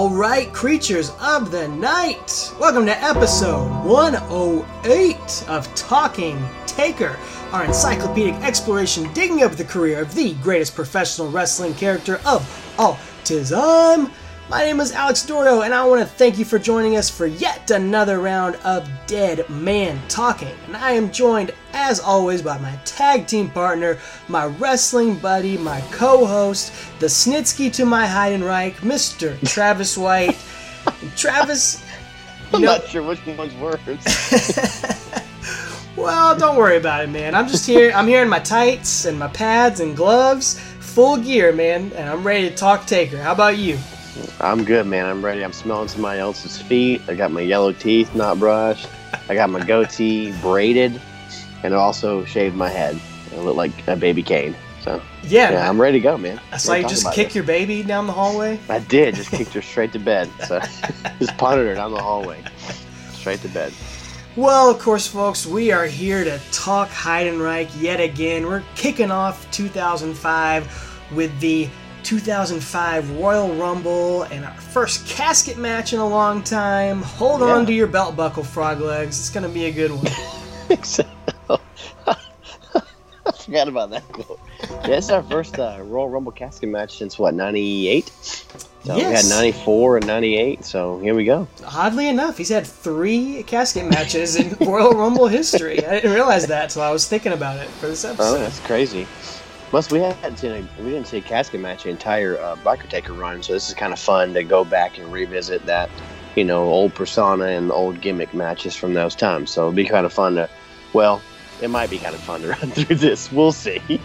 All right, creatures of the night, welcome to episode 108 of Talking Taker, our encyclopedic exploration digging up the career of the greatest professional wrestling character of all time. My name is Alex Dordo, and I want to thank you for joining us for yet another round of Dead Man Talking. And I am joined, as always, by my tag team partner, my wrestling buddy, my co host, the Snitsky to my Heidenreich, Mr. Travis White. Travis. I'm know, not sure which one's worse. well, don't worry about it, man. I'm just here. I'm here in my tights and my pads and gloves, full gear, man, and I'm ready to talk Taker. How about you? I'm good, man. I'm ready. I'm smelling somebody else's feet. I got my yellow teeth not brushed. I got my goatee braided, and I also shaved my head. I look like a baby Kane. So yeah, yeah I'm ready to go, man. I saw you just kick your baby down the hallway. I did. Just kicked her straight to bed. So just punted her down the hallway, straight to bed. Well, of course, folks, we are here to talk Heidenreich yet again. We're kicking off 2005 with the 2005 Royal Rumble and our first casket match in a long time. Hold yeah. on to your belt buckle, frog legs. It's going to be a good one. I forgot about that quote. Yeah, this is our first uh, Royal Rumble casket match since what, 98? So yes. we had 94 and 98, so here we go. Oddly enough, he's had three casket matches in Royal Rumble history. I didn't realize that until I was thinking about it for this episode. Oh, that's crazy. Plus, we hadn't seen a, we didn't see a casket match the entire uh, Biker Taker run, so this is kind of fun to go back and revisit that, you know, old persona and old gimmick matches from those times. So it'll be kind of fun to, well, it might be kind of fun to run through this. We'll see.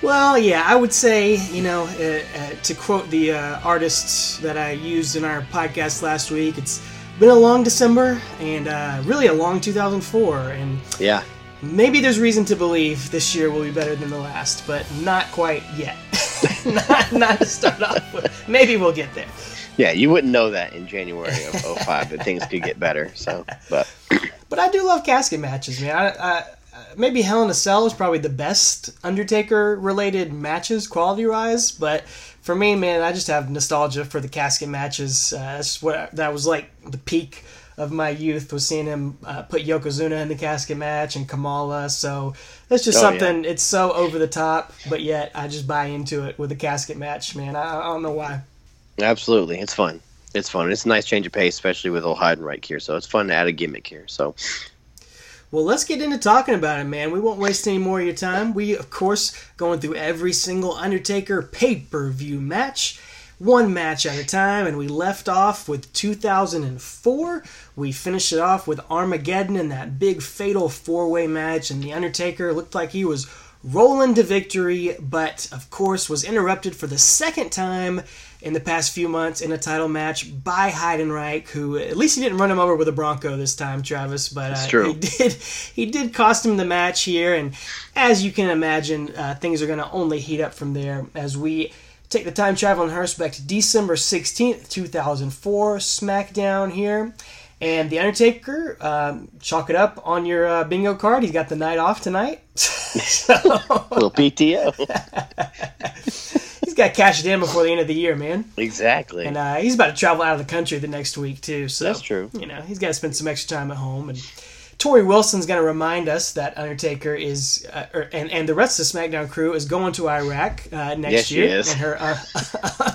Well, yeah, I would say, you know, uh, uh, to quote the uh, artists that I used in our podcast last week, it's been a long December and uh, really a long 2004. And yeah, maybe there's reason to believe this year will be better than the last, but not quite yet. not, not to start off with. Maybe we'll get there. Yeah, you wouldn't know that in January of 05 that things could get better. So, but but I do love casket matches, man. I, I, maybe Hell in a Cell is probably the best Undertaker related matches quality wise, but for me, man, I just have nostalgia for the casket matches. Uh, that's what that was like the peak of my youth was seeing him uh, put Yokozuna in the casket match and Kamala. So that's just oh, something. Yeah. It's so over the top, but yet I just buy into it with the casket match, man. I, I don't know why. Absolutely, it's fun. It's fun. It's a nice change of pace, especially with old Heidenreich here. So it's fun to add a gimmick here. So. Well, let's get into talking about it, man. We won't waste any more of your time. We, of course, going through every single Undertaker pay per view match one match at a time, and we left off with 2004. We finished it off with Armageddon and that big fatal four way match, and The Undertaker looked like he was rolling to victory, but of course was interrupted for the second time in the past few months in a title match by Heidenreich, who at least he didn't run him over with a Bronco this time, Travis. But uh, he did he did cost him the match here, and as you can imagine, uh, things are going to only heat up from there as we Take the time travel on horseback to December 16th, 2004, SmackDown here. And The Undertaker, um, chalk it up on your uh, bingo card. He's got the night off tonight. so, little PTO. he's got to cash it in before the end of the year, man. Exactly. And uh, he's about to travel out of the country the next week, too. So That's true. You know, he's got to spend some extra time at home. And Torrie Wilson's going to remind us that Undertaker is, uh, or, er, and and the rest of the SmackDown crew is going to Iraq uh, next yes, year in her uh,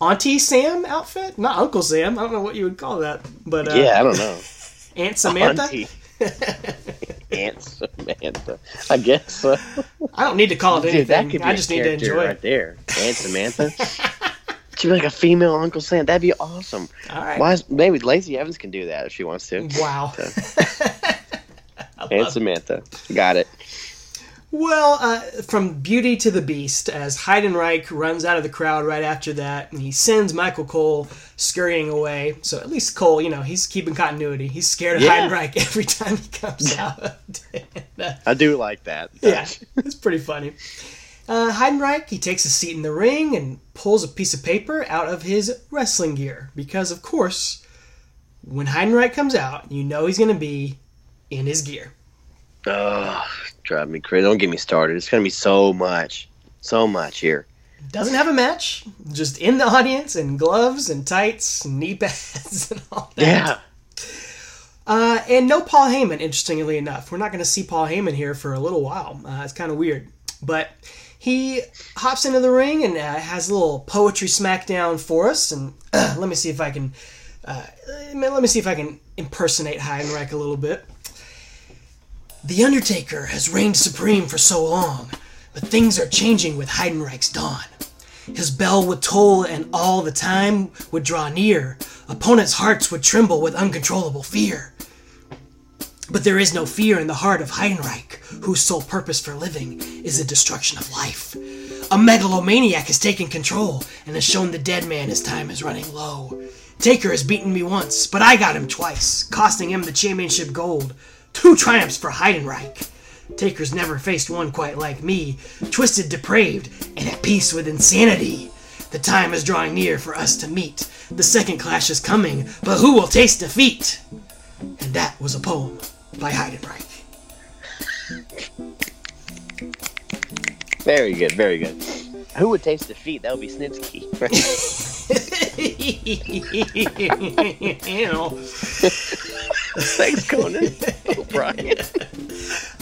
Auntie Sam outfit, not Uncle Sam. I don't know what you would call that, but uh, yeah, I don't know. Aunt Samantha. Aunt Samantha. I guess so. I don't need to call it Dude, anything. I just need to enjoy right it. there. Aunt Samantha. She'd be like a female Uncle Sam. That'd be awesome. All right. Why is, maybe Lacey Evans can do that if she wants to. Wow. So. And Samantha. Got it. Well, uh, from Beauty to the Beast, as Heidenreich runs out of the crowd right after that, and he sends Michael Cole scurrying away. So at least Cole, you know, he's keeping continuity. He's scared of yeah. Heidenreich every time he comes out. I do like that. Yeah, it's pretty funny. Uh, Heidenreich, he takes a seat in the ring and pulls a piece of paper out of his wrestling gear. Because, of course, when Heidenreich comes out, you know he's going to be in his gear. Oh, drive me crazy. Don't get me started. It's going to be so much. So much here. doesn't have a match, just in the audience in gloves and tights and knee pads and all that. Yeah. Uh, and no Paul Heyman, interestingly enough. We're not going to see Paul Heyman here for a little while. Uh, it's kind of weird. But he hops into the ring and uh, has a little poetry smackdown for us. And let me see if I can. Uh, let me see if I can impersonate Heidenreich a little bit. The Undertaker has reigned supreme for so long, but things are changing with Heidenreich's dawn. His bell would toll, and all the time would draw near. Opponents' hearts would tremble with uncontrollable fear. But there is no fear in the heart of Heidenreich, whose sole purpose for living is the destruction of life. A megalomaniac has taken control and has shown the dead man his time is running low. Taker has beaten me once, but I got him twice, costing him the championship gold. Two triumphs for Heidenreich. Taker's never faced one quite like me, twisted, depraved, and at peace with insanity. The time is drawing near for us to meet. The second clash is coming, but who will taste defeat? And that was a poem by Heidenreich. Very good, very good. Who would taste defeat? That would be Snitsky. know, Thanks, Conan. Brian.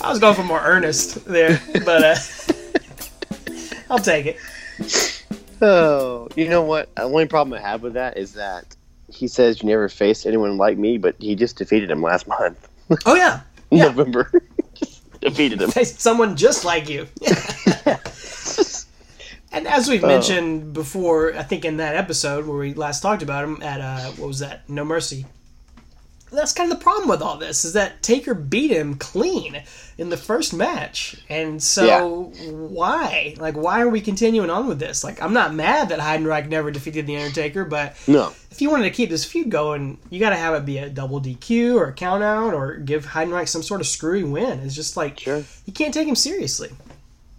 I was going for more earnest there, but uh, I'll take it. Oh, you know what? The only problem I have with that is that he says you never faced anyone like me, but he just defeated him last month, Oh yeah, yeah. November. defeated him. Faced someone just like you. And as we've Oh. mentioned before, I think in that episode where we last talked about him at uh, what was that? No Mercy. That's kind of the problem with all this is that Taker beat him clean in the first match, and so why? Like, why are we continuing on with this? Like, I'm not mad that Heidenreich never defeated the Undertaker, but No. if you wanted to keep this feud going, you got to have it be a double DQ or a count out or give Heidenreich some sort of screwy win. It's just like Sure. you can't take him seriously.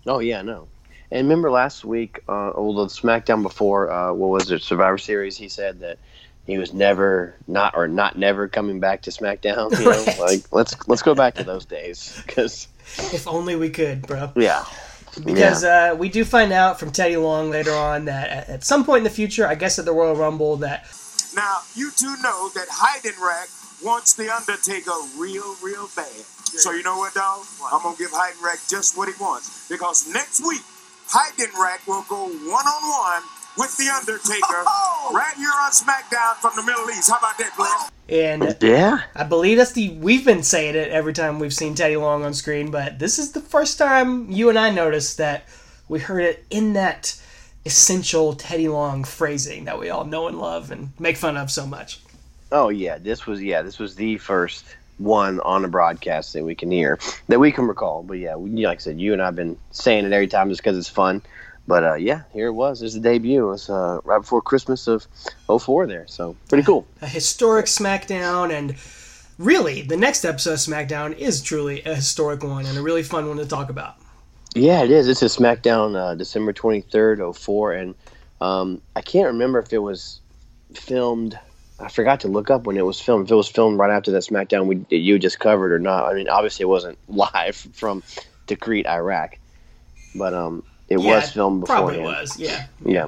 Oh yeah, no. And remember last week, uh, although SmackDown before, uh, what was it, Survivor Series? He said that he was never not or not never coming back to SmackDown. You know, Right. like let's let's go back to those days because If only we could, bro. yeah, Because uh, we do find out from Teddy Long later on that at, at some point in the future, I guess at the Royal Rumble, that Now, you two know that Heidenreich wants The Undertaker real, real bad. So you know what, dog? I'm going to give Heidenreich just what he wants. Because next week, Heidenreich will go one-on-one with The Undertaker oh! right here on SmackDown from the Middle East. How about that, Glenn? Oh! and yeah, I believe that's the we've been saying it every time we've seen Teddy Long on screen, but this is the first time you and I noticed that we heard it in that essential Teddy Long phrasing that we all know and love and make fun of so much. oh yeah. This was yeah, this was the first one on a broadcast that we can hear that we can recall. But yeah, we, like I said, you and I've been saying it every time just because it's fun. But uh, yeah, here it was. It's the debut. It was uh, right before Christmas of 04 there. So pretty cool. a historic SmackDown, and really, the next episode of SmackDown is truly a historic one and a really fun one to talk about. Yeah, it is. This is SmackDown, uh, December twenty third, oh four, and um, I can't remember if it was filmed. I forgot to look up when it was filmed. If it was filmed right after that SmackDown we that you just covered or not. I mean, obviously it wasn't live from Tikrit, Iraq, but um, it Yeah, was filmed Probably was, yeah. Yeah.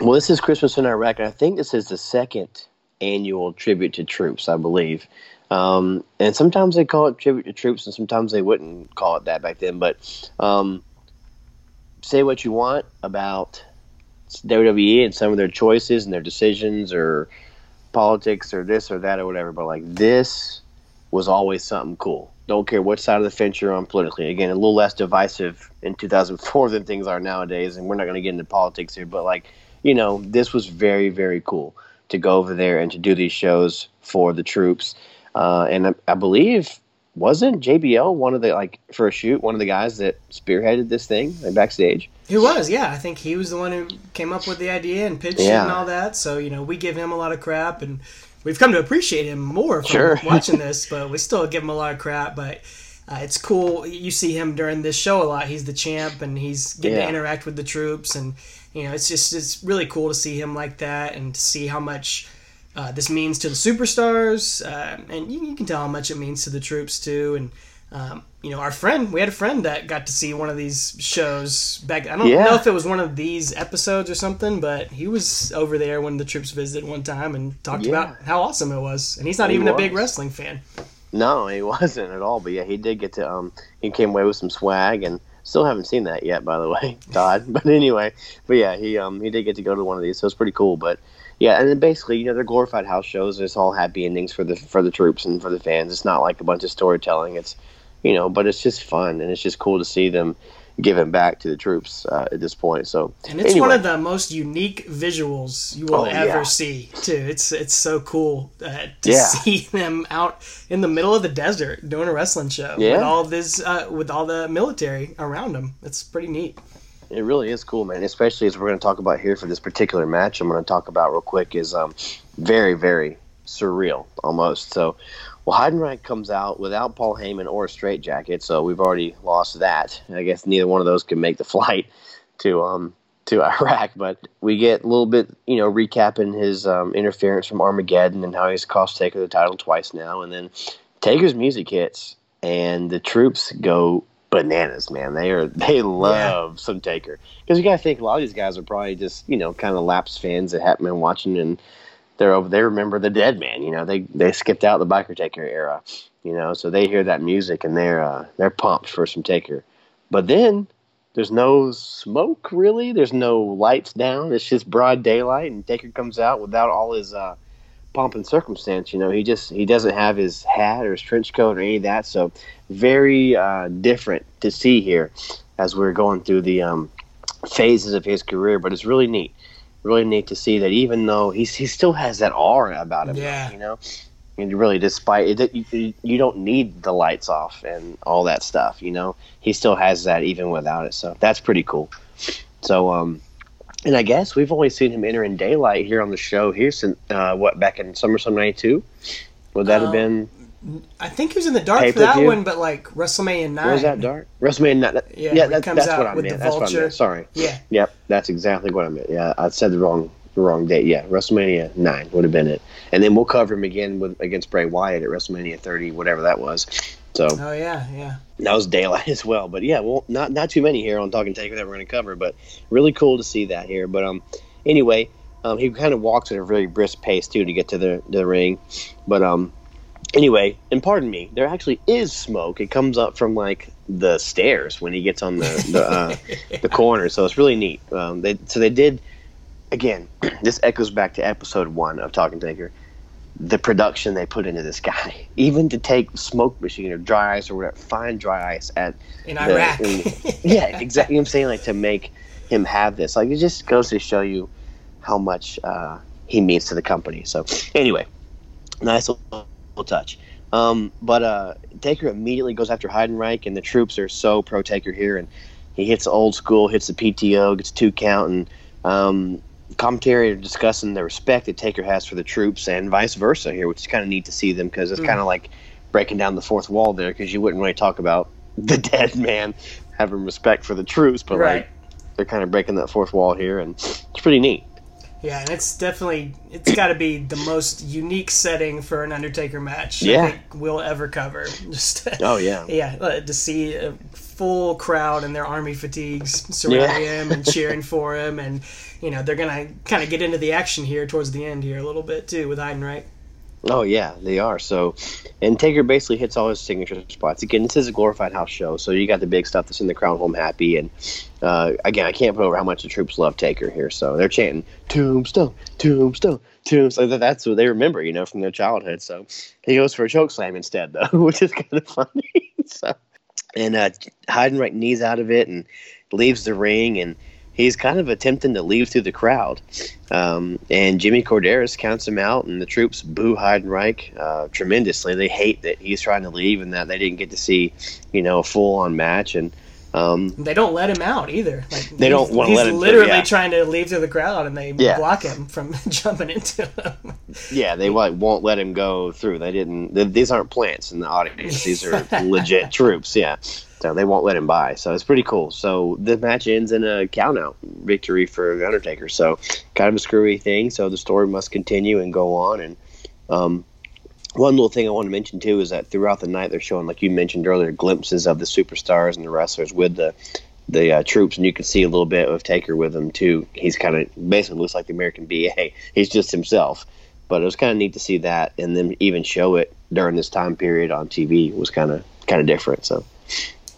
Well, this is Christmas in Iraq, and I think this is the second annual tribute to troops, I believe. Um, and sometimes they call it tribute to troops, and sometimes they wouldn't call it that back then. But um, say what you want about WWE and some of their choices and their decisions, or politics, or this or that, or whatever. But like this was always something cool. Don't care what side of the fence you're on politically. Again, a little less divisive in 2004 than things are nowadays, and we're not going to get into politics here. But like, you know, this was very, very cool to go over there and to do these shows for the troops. Uh, and I, I believe wasn't JBL one of the like for a shoot one of the guys that spearheaded this thing like backstage. He was, yeah. I think he was the one who came up with the idea and pitched it Yeah. and all that. So, you know, we give him a lot of crap, and we've come to appreciate him more from Sure. watching this, but we still give him a lot of crap. But uh, it's cool. You see him during this show a lot. He's the champ, and he's getting to interact with the troops, and you know, it's just it's really cool to see him like that and to see how much. Uh, this means to the superstars, uh, and you, you can tell how much it means to the troops too. And Um, you know, our friend, we had a friend that got to see one of these shows back. I don't Yeah. know if it was one of these episodes or something, but he was over there when the troops visited one time and talked Yeah. about how awesome it was. And he's not He even a big wrestling fan. No, he wasn't at all. But yeah, he did get to. Um, he came away with some swag, and still haven't seen that yet, by the way, Todd. But anyway, but yeah, he um he did get to go to one of these, so it's pretty cool. But yeah, and then basically, you know, they're glorified house shows. It's all happy endings for the for the troops and for the fans. It's not like a bunch of storytelling. It's you know, but it's just fun, and it's just cool to see them giving back to the troops uh, at this point. So And it's anyway, one of the most unique visuals you will Oh, ever yeah. see, too. It's it's so cool uh, to Yeah. see them out in the middle of the desert doing a wrestling show with all this uh, with all the military around them. It's pretty neat. It really is cool, man. Especially as we're going to talk about here for this particular match. I'm going to talk about real quick is um, very, very surreal almost. So, well, Heidenreich comes out without Paul Heyman or a straitjacket, so we've already lost that. I guess neither one of those can make the flight to um to Iraq, but we get a little bit, you know, recapping his um, interference from Armageddon and how he's cost Taker the title twice now, and then Taker's music hits, and the troops go bananas, man. They are they love some Taker because you got to think a lot of these guys are probably just you know kind of lapsed fans that haven't been watching and they're over they remember the dead man. You know they they skipped out the biker Taker era. You know so they hear that music and they're uh, they're pumped for some Taker, but then. There's no smoke really. There's no lights down. It's just broad daylight, and Taker comes out without all his uh, pomp and circumstance. You know, he just he doesn't have his hat or his trench coat or any of that. So very uh, different to see here as we're going through the um, phases of his career. But it's really neat, really neat to see that even though he's he still has that aura about him. Yeah. you know. And really, despite it, you, you don't need the lights off and all that stuff. You know, he still has that even without it. So that's pretty cool. So, um, and I guess we've only seen him enter in daylight here on the show here since uh, what back in summer, SummerSlam '92. Would that have Um, been? I think he was in the dark for that one, but like WrestleMania nine. Was that dark? WrestleMania. That, Yeah, yeah, that, comes that's out what I with meant. the That's what I meant. Sorry. Yeah, Yep, that's exactly what I meant. Yeah, I said the wrong the wrong date. Yeah, WrestleMania nine would have been it, and then we'll cover him again with against Bray Wyatt at WrestleMania thirty, whatever that was. So oh yeah, yeah. that was daylight as well. But yeah, well, not not too many here on Talking Taker that we're going to cover, but really cool to see that here. But um, anyway, um, he kind of walks at a very brisk pace too to get to the the ring. But um, anyway, and pardon me, there actually is smoke. It comes up from like the stairs when he gets on the the, uh, the corner, so it's really neat. Um, they so they did again. This echoes back to episode one of Talking Taker the production they put into this guy, even to take smoke machine or dry ice or whatever, find dry ice at In the- Iraq. in- yeah, exactly. I'm saying like to make him have this, like it just goes to show you how much uh, he means to the company. So anyway, nice little touch. Um, but uh, Taker immediately goes after Heidenreich, and the troops are so pro Taker here, and he hits old school, hits the PTO, gets two count, and um, commentary are discussing the respect that Taker has for the troops and vice versa here, which is kind of neat to see them because it's Mm. kind of like breaking down the fourth wall there because you wouldn't really talk about the dead man having respect for the troops, but Right. like they're kind of breaking that fourth wall here, and it's pretty neat. Yeah, and it's definitely it's got to be the most unique setting for an Undertaker match Yeah. I think we'll ever cover. Just Oh yeah, yeah, uh, to see a full crowd in their army fatigues surrounding Yeah. him and cheering for him, and you know they're gonna kind of get into the action here towards the end here a little bit too with Heidenreich. Oh yeah, they are. So, and Taker basically hits all his signature spots. Again, this is a glorified house show, so you got the big stuff that's in the crowd home happy. And uh, again, I can't put over how much the troops love Taker here. So they're chanting Tombstone, Tombstone, Tombstone. That- That's what they remember, you know, from their childhood. So he goes for a choke slam instead, though, which is kind of funny. so, and uh, Heidenreich knees out of it and leaves the ring, and he's kind of attempting to leave through the crowd. Um, and Jimmy Korderas counts him out, and the troops boo Heidenreich uh, tremendously. They hate that he's trying to leave and that they didn't get to see, you know, a full on match. And um, They don't let him out either. Like They don't wanna let him through, literally yeah. trying to leave through the crowd, and they Yeah. block him from jumping into him. yeah, they like won't let him go through. They didn't. th these aren't plants in the audience. These are legit troops. Yeah, so they won't let him by. So it's pretty cool. So the match ends in a countout victory for the Undertaker. So kind of a screwy thing. So the story must continue and go on. And um, one little thing I want to mention too is that throughout the night they're showing, like you mentioned earlier, glimpses of the superstars and the wrestlers with the the uh, troops, and you can see a little bit of Taker with them too. He's kind of basically looks like the American BA. He's just himself. But it was kind of neat to see that, and then even show it during this time period on TV was kind of kind of different. So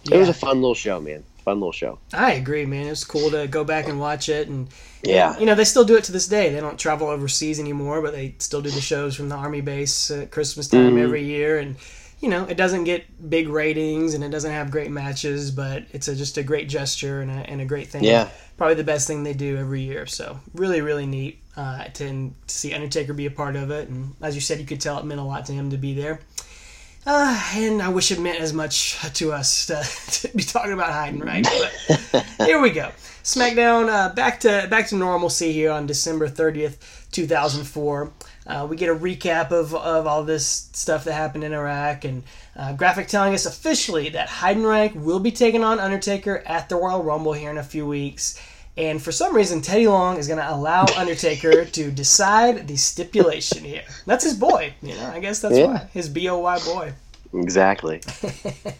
yeah. it was a fun little show, man. Fun little show. I agree, man. It was cool to go back and watch it, and yeah, you know they still do it to this day. They don't travel overseas anymore, but they still do the shows from the army base at Christmas time mm-hmm. every year, and you know, it doesn't get big ratings and it doesn't have great matches, but it's a, just a great gesture and a, and a great thing. Yeah. Probably the best thing they do every year. So really, really neat uh, to, to, see Undertaker be a part of it. And as you said, you could tell it meant a lot to him to be there. Uh, and I wish it meant as much to us to, to be talking about Heidenreich. But here we go. SmackDown uh, back to back to normalcy here on December 30th, 2004. Uh, we get a recap of, of all this stuff that happened in Iraq, and uh, Graphic telling us officially that Heidenreich will be taking on Undertaker at the Royal Rumble here in a few weeks. And for some reason, Teddy Long is going to allow Undertaker to decide the stipulation here. That's his boy, you know. I guess that's yeah. why his B O Y boy. Exactly.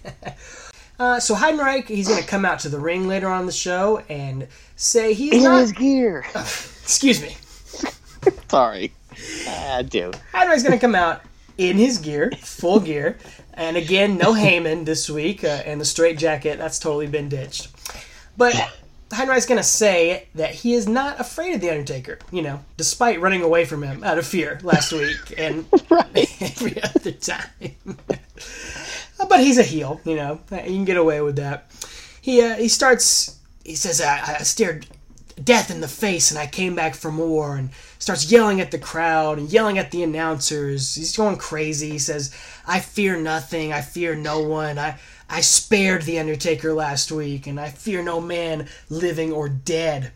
uh, so Heidenreich, he's going to come out to the ring later on the show and say he's in not... his gear. excuse me. Sorry. I do. Heidenreich's going to come out in his gear, full gear. And again, no Heyman this week, uh, and the straight jacket, that's totally been ditched. But Heidenreich's going to say that he is not afraid of The Undertaker, you know, despite running away from him out of fear last week and every other time. but he's a heel, you know, you can get away with that. He, uh, he starts, he says, I, I stared death in the face and I came back for more and starts yelling at the crowd and yelling at the announcers. He's going crazy. He says, I fear nothing. I fear no one. I, I spared the Undertaker last week and I fear no man living or dead.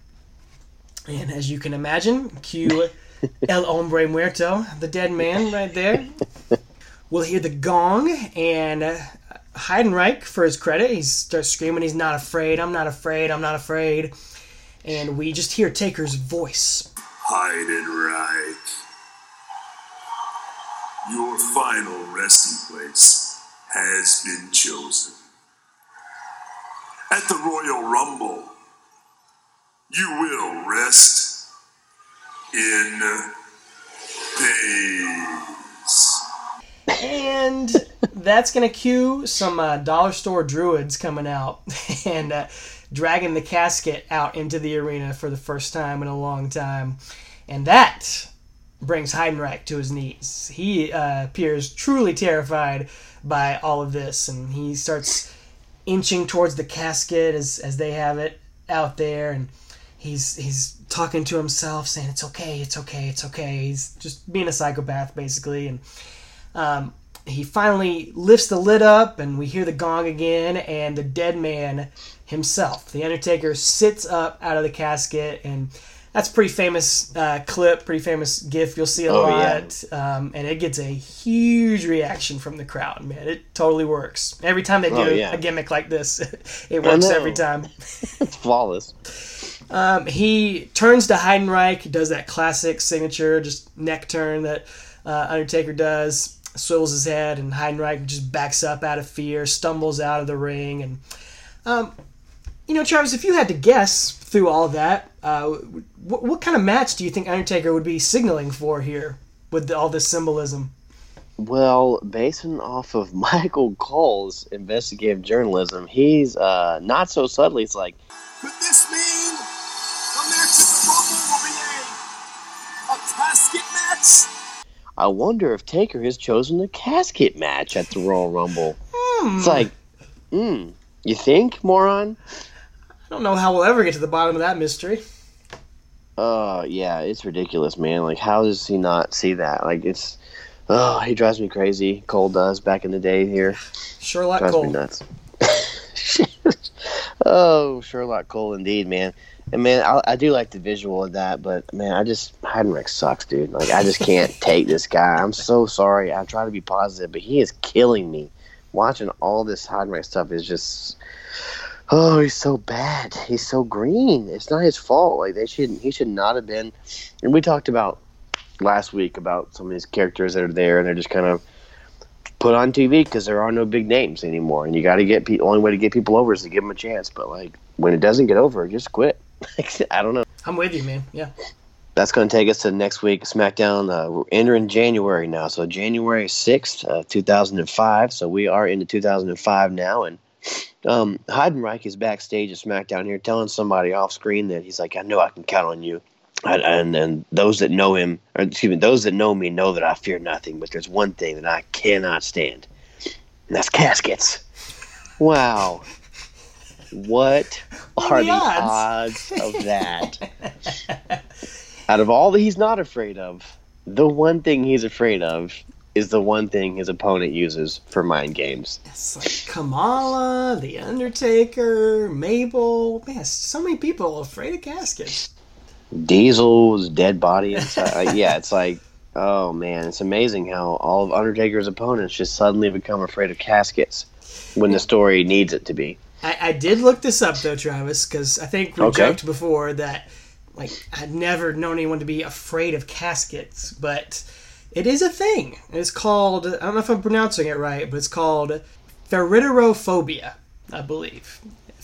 And as you can imagine, cue El Hombre Muerto, the dead man right there. We'll hear the gong and uh, Heidenreich, for his credit, he starts screaming, He's not afraid. I'm not afraid. I'm not afraid and we just hear Taker's voice. Heidenreich. Your final resting place has been chosen. At the Royal Rumble, you will rest in peace. And that's going to cue some uh, dollar store druids coming out. and uh, dragging the casket out into the arena for the first time in a long time. And that brings Heidenreich to his knees. He uh, appears truly terrified by all of this, and he starts inching towards the casket as, as they have it out there, and he's he's talking to himself, saying it's okay, it's okay, it's okay. He's just being a psychopath, basically, and um, he finally lifts the lid up, and we hear the gong again, and the dead man himself. The Undertaker sits up out of the casket, and that's a pretty famous uh, clip, pretty famous gif. You'll see a oh, lot, yeah. um, and it gets a huge reaction from the crowd. Man, it totally works. Every time they do oh, yeah. a gimmick like this, it works every time. it's flawless. Um, he turns to Heidenreich, does that classic signature, just neck turn that uh, Undertaker does, swivels his head, and Heidenreich just backs up out of fear, stumbles out of the ring, and um, you know, Travis, if you had to guess through all that, uh, what, what kind of match do you think Undertaker would be signaling for here with all this symbolism? Well, basing off of Michael Cole's investigative journalism, he's uh, not so subtly. It's like, could this mean the match at the Rumble will be a, a casket match? I wonder if Taker has chosen the casket match at the Royal Rumble. Hmm. It's like, hmm, you think, moron? I don't know how we'll ever get to the bottom of that mystery. Uh, yeah, it's ridiculous, man. Like, how does he not see that? Like, it's, oh, he drives me crazy. Cole does back in the day here. Sherlock drives Cole. me nuts. oh, Sherlock Cole, indeed, man. And man, I, I, do like the visual of that, but man, I just Heidenreich sucks, dude. Like, I just can't take this guy. I'm so sorry. I try to be positive, but he is killing me. Watching all this Heidenreich stuff is just oh, he's so bad. He's so green. It's not his fault. Like they shouldn't. he should not have been. And we talked about last week about some of these characters that are there, and they're just kind of put on TV because there are no big names anymore, and you got to get people. The only way to get people over is to give them a chance. But like when it doesn't get over, just quit. I don't know. I'm with you, man. Yeah. That's going to take us to next week, SmackDown. Uh, we're entering January now, so January sixth, uh, two thousand and five. So we are into two thousand and five now, and um, Heidenreich is backstage at SmackDown here, telling somebody off screen that he's like, "I know I can count on you." And, and, and those that know him, or excuse me, those that know me know that I fear nothing. But there's one thing that I cannot stand, and that's caskets. Wow, what are the odds of that? Out of all that he's not afraid of, the one thing he's afraid of is the one thing his opponent uses for mind games. It's like Kamala, The Undertaker, Mabel. Man, so many people afraid of caskets. Diesel's dead body. And stuff. Uh, yeah, it's like, oh man, it's amazing how all of Undertaker's opponents just suddenly become afraid of caskets when the story needs it to be. I, I did look this up though, Travis, because I think we Okay. joked before that like I'd never known anyone to be afraid of caskets, but it is a thing. It's called I don't know if I'm pronouncing it right, but it's called ferriterophobia, I believe.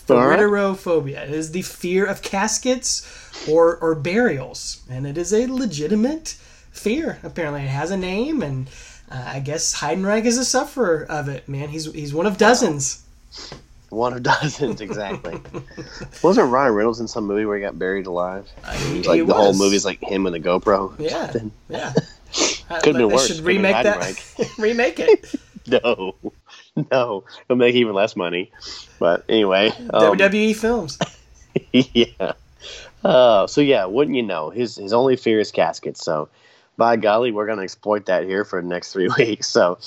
Ferriterophobia. It is the fear of caskets or or burials, and it is a legitimate fear. Apparently, it has a name, and uh, I guess Heidenreich is a sufferer of it. Man, he's he's one of dozens. One of dozens, exactly. Wasn't Ryan Reynolds in some movie where he got buried alive? he- like he the whole was. movie's like him and the GoPro. or Yeah, Could've been They worse. Should remake that. Remake it. No, no, it'll make even less money. But anyway, um, WWE films. yeah. Uh, so yeah, wouldn't you know, his his only fear is caskets. So, by golly, we're gonna exploit that here for the next three weeks. So,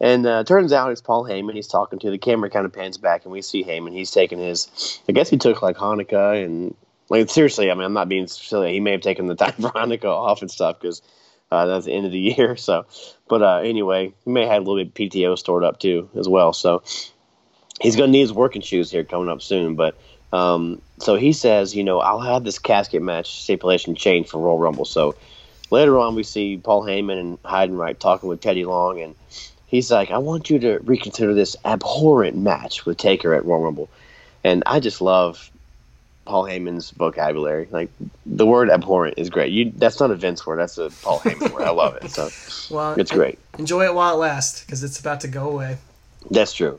and uh, turns out it's Paul Heyman. He's talking to the camera. Kind of pans back, and we see Heyman. He's taking his. I guess he took like Hanukkah and like seriously. I mean, I'm not being silly. He may have taken the time for Hanukkah off and stuff because. Uh, that's the end of the year, so. But uh, anyway, he may have a little bit of PTO stored up too, as well. So he's going to need his working shoes here coming up soon. But um, so he says, you know, I'll have this casket match stipulation changed for Royal Rumble. So later on, we see Paul Heyman and Heidenreich talking with Teddy Long, and he's like, I want you to reconsider this abhorrent match with Taker at Royal Rumble. And I just love Paul Heyman's vocabulary. Like the word abhorrent is great. You that's not a Vince word. That's a Paul Heyman word. I love it. So Well, it's great. Enjoy it while it lasts, because it's about to go away. That's true.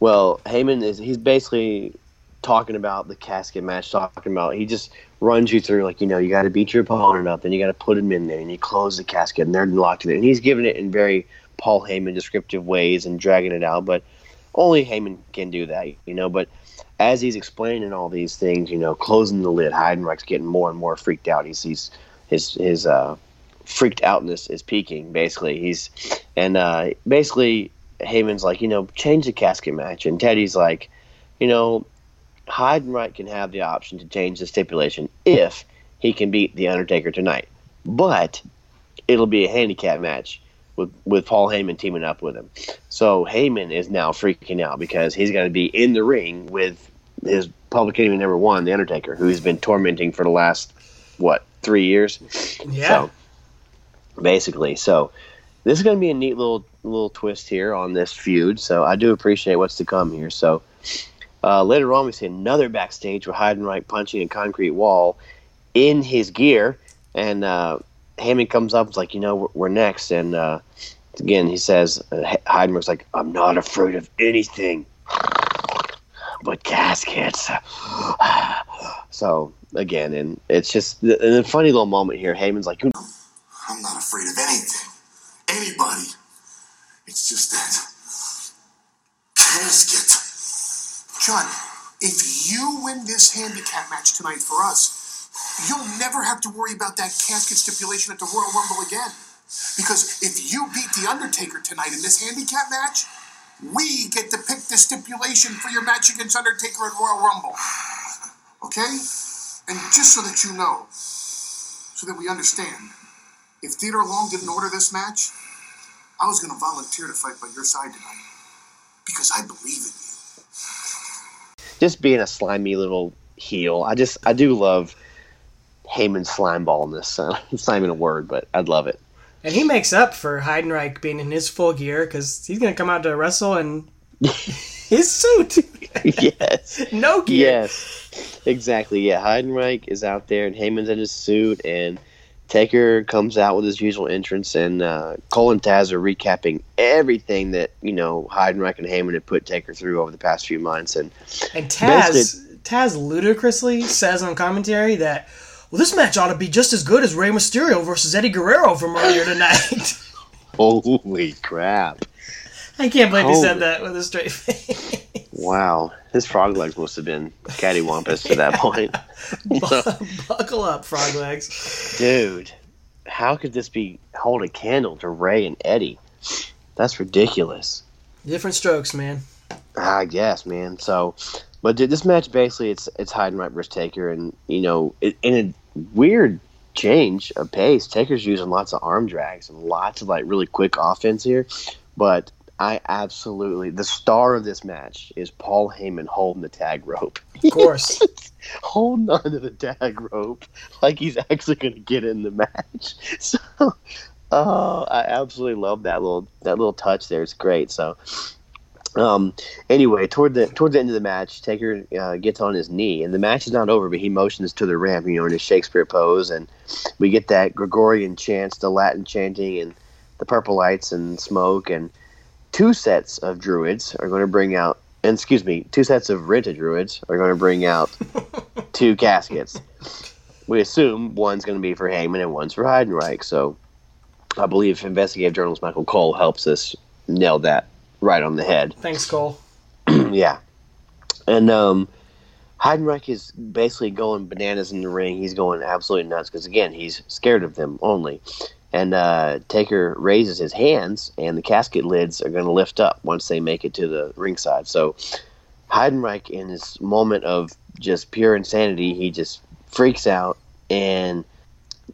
Well, Heyman is he's basically talking about the casket match, talking about he just runs you through like, you know, you gotta beat your opponent up, then you gotta put him in there and you close the casket and they're locked in there. And he's giving it in very Paul Heyman descriptive ways and dragging it out, but only Heyman can do that, you know, but as he's explaining all these things, you know, closing the lid, Heidenreich's getting more and more freaked out. He's he's his his uh freaked outness is peaking basically. He's and uh basically Heyman's like, you know, change the casket match, and Teddy's like, you know, Heidenreich can have the option to change the stipulation if he can beat the Undertaker tonight, but it'll be a handicap match with with Paul Heyman teaming up with him. So Heyman is now freaking out because he's going to be in the ring with his public enemy number one, the Undertaker, who he's been tormenting for the last what three years. Yeah. So basically, so this is going to be a neat little little twist here on this feud. So I do appreciate what's to come here. So uh, later on, we see another backstage with Heidenreich punching a concrete wall in his gear, and uh, Heyman comes up is like, you know, we're, we're next, and uh, again he says, uh, He- Heidenreich's like, I'm not afraid of anything but caskets. so again, and it's just and a funny little moment here. Heyman's like, I'm not afraid of anything. Anybody. It's just that casket. John, if you win this handicap match tonight for us, you'll never have to worry about that casket stipulation at the Royal Rumble again. Because if you beat The Undertaker tonight in this handicap match, we get to pick the stipulation for your match against Undertaker at Royal Rumble. Okay? And just so that you know, so that we understand, if Theodore Long didn't order this match, I was going to volunteer to fight by your side tonight. Because I believe in you. just being a slimy little heel. I just I do love Heyman's slime ballness. Uh, it's not even a word, but I'd love it. And he makes up for Heidenreich being in his full gear because he's going to come out to wrestle in his suit. yes. no gear. Yes. Exactly. Yeah. Heidenreich is out there, and Heyman's in his suit, and Taker comes out with his usual entrance, and uh, Cole and Taz are recapping everything that you know Heidenreich and Heyman had put Taker through over the past few months, and And Taz, Taz ludicrously says on commentary that, well, this match ought to be just as good as Rey Mysterio versus Eddie Guerrero from earlier tonight. holy crap! I can't believe he said that with a straight face. Wow, his frog legs must have been cattywampus to that point. Buckle up, frog legs. Dude, how could this be hold a candle to Rey and Eddie? That's ridiculous. Different strokes, man. I guess, man. So, but dude, this match basically it's it's Heidenreich versus Taker, and you know, it, in a weird change of pace, Taker's using lots of arm drags and lots of like really quick offense here, but. I absolutely the star of this match is Paul Heyman holding the tag rope. Of course. holding onto the tag rope like he's actually going to get in the match. So, oh, I absolutely love that little that little touch there. It's great. So, um, anyway, toward the toward the end of the match, Taker uh, gets on his knee, and the match is not over, but he motions to the ramp, you know, in his Shakespeare pose, and we get that Gregorian chants, the Latin chanting, and the purple lights and smoke, and two sets of druids are going to bring out. And excuse me, two sets of rented druids are going to bring out two caskets. We assume one's going to be for Heyman and one's for Heidenreich. So I believe investigative journalist Michael Cole helps us nail that right on the head. Thanks, Cole. yeah. And um, Heidenreich is basically going bananas in the ring. He's going absolutely nuts because, again, he's scared of them only. And uh, Taker raises his hands, and the casket lids are going to lift up once they make it to the ringside. So Heidenreich, in this moment of just pure insanity, he just freaks out and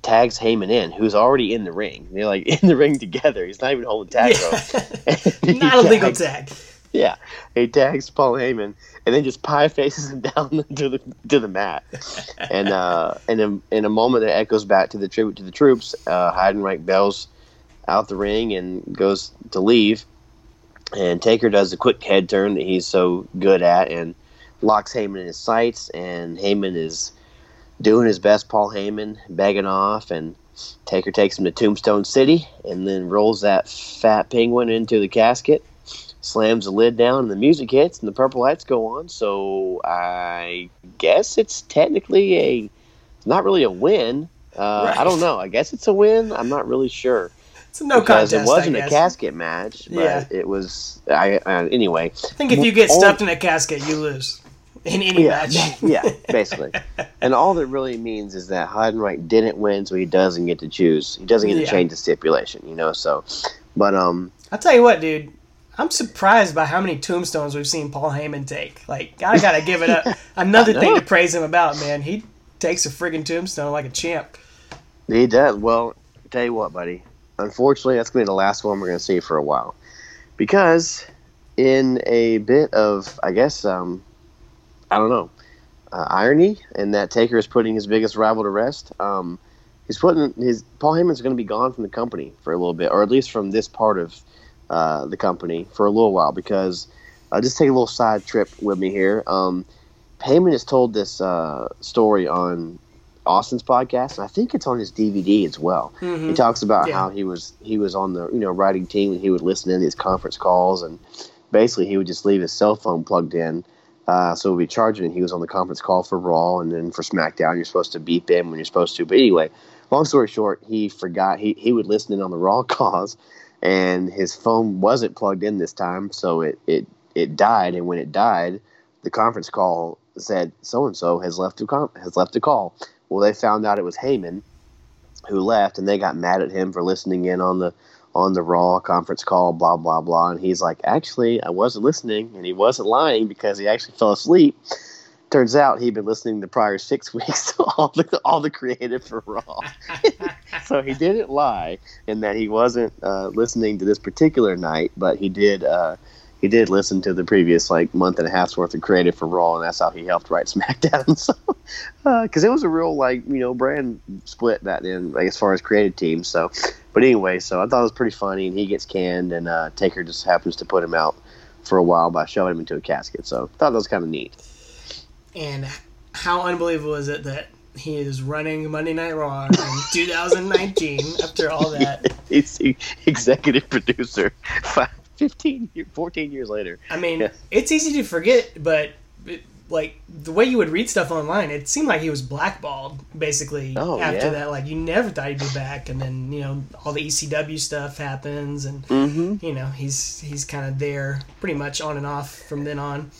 tags Heyman in, who's already in the ring. They're like in the ring together. He's not even holding tag rope. He Not a legal tag. yeah, he tags Paul Heyman and then just pie faces him down to the to the mat. And uh, in a in a moment that echoes back to the tribute to the troops, uh, Heidenreich bells out the ring and goes to leave. And Taker does a quick head turn that he's so good at and locks Heyman in his sights. And Heyman is doing his best, Paul Heyman, begging off. And Taker takes him to Tombstone City and then rolls that fat penguin into the casket slams the lid down and the music hits and the purple lights go on. So i guess it's technically a it's not really a win. Uh, i don't know. I guess it's a win. I'm not really sure. It's a no because contest. it wasn't I a casket match but Yeah. it was i uh, anyway. I think if you get stuffed in a casket, you lose in any yeah, match. yeah, basically. And all that really means is that Heidenreich didn't win, so he doesn't get to choose. He doesn't get Yeah. to change the stipulation, you know. So, but um, I'll tell you what, dude. I'm surprised by how many tombstones we've seen Paul Heyman take. Like, I gotta give it up. Another thing to praise him about, man. He takes a friggin' tombstone like a champ. He does. Well, tell you what, buddy. Unfortunately, that's to be the last one we're to see for a while. Because, in a bit of, I guess, um, I don't know, uh, irony, and that Taker is putting his biggest rival to rest, um, he's putting his. Paul Heyman's going to be gone from the company for a little bit, or at least from this part of uh, the company for a little while. Because, uh, just take a little side trip with me here. Um, Heyman has told this uh, story on Austin's podcast, and I think it's on his DVD as well. Mhm. He talks about Yeah. how he was he was on the you know writing team and he would listen in these conference calls and basically he would just leave his cell phone plugged in. Uh, so we'd be charging and he was on the conference call for Raw and then for SmackDown you're supposed to beep in when you're supposed to. But anyway, long story short, he forgot he, he would listen in on the Raw calls and his phone wasn't plugged in this time, so it, it, it died and when it died, the conference call said so and so has left a con- has left a call. Well, they found out it was Heyman who left, and they got mad at him for listening in on the on the Raw conference call, blah blah blah. And he's like, actually, I wasn't listening, and he wasn't lying because he actually fell asleep. Turns out he'd been listening the prior six weeks to all the all the creative for Raw, so he didn't lie in that he wasn't uh, listening to this particular night, but he did. Uh, he did listen to the previous like month and a half's worth of creative for Raw, and that's how he helped write SmackDown. So, because it was a real like you know brand split back then, like, as far as creative teams. So, But anyway, so I thought it was pretty funny, and he gets canned, and uh, Taker just happens to put him out for a while by shoving him into a casket. So I thought that was kind of neat. And how unbelievable is it that he is running Monday Night Raw in 2019 after all that? He's the executive producer. Five, 15, 14 years later. I mean, Yeah. it's easy to forget, but it, like the way you would read stuff online, it seemed like he was blackballed basically Oh, after yeah. that. Like you never thought he'd be back, and then you know all the ECW stuff happens, and Mm-hmm. you know he's he's kind of there pretty much on and off from then on.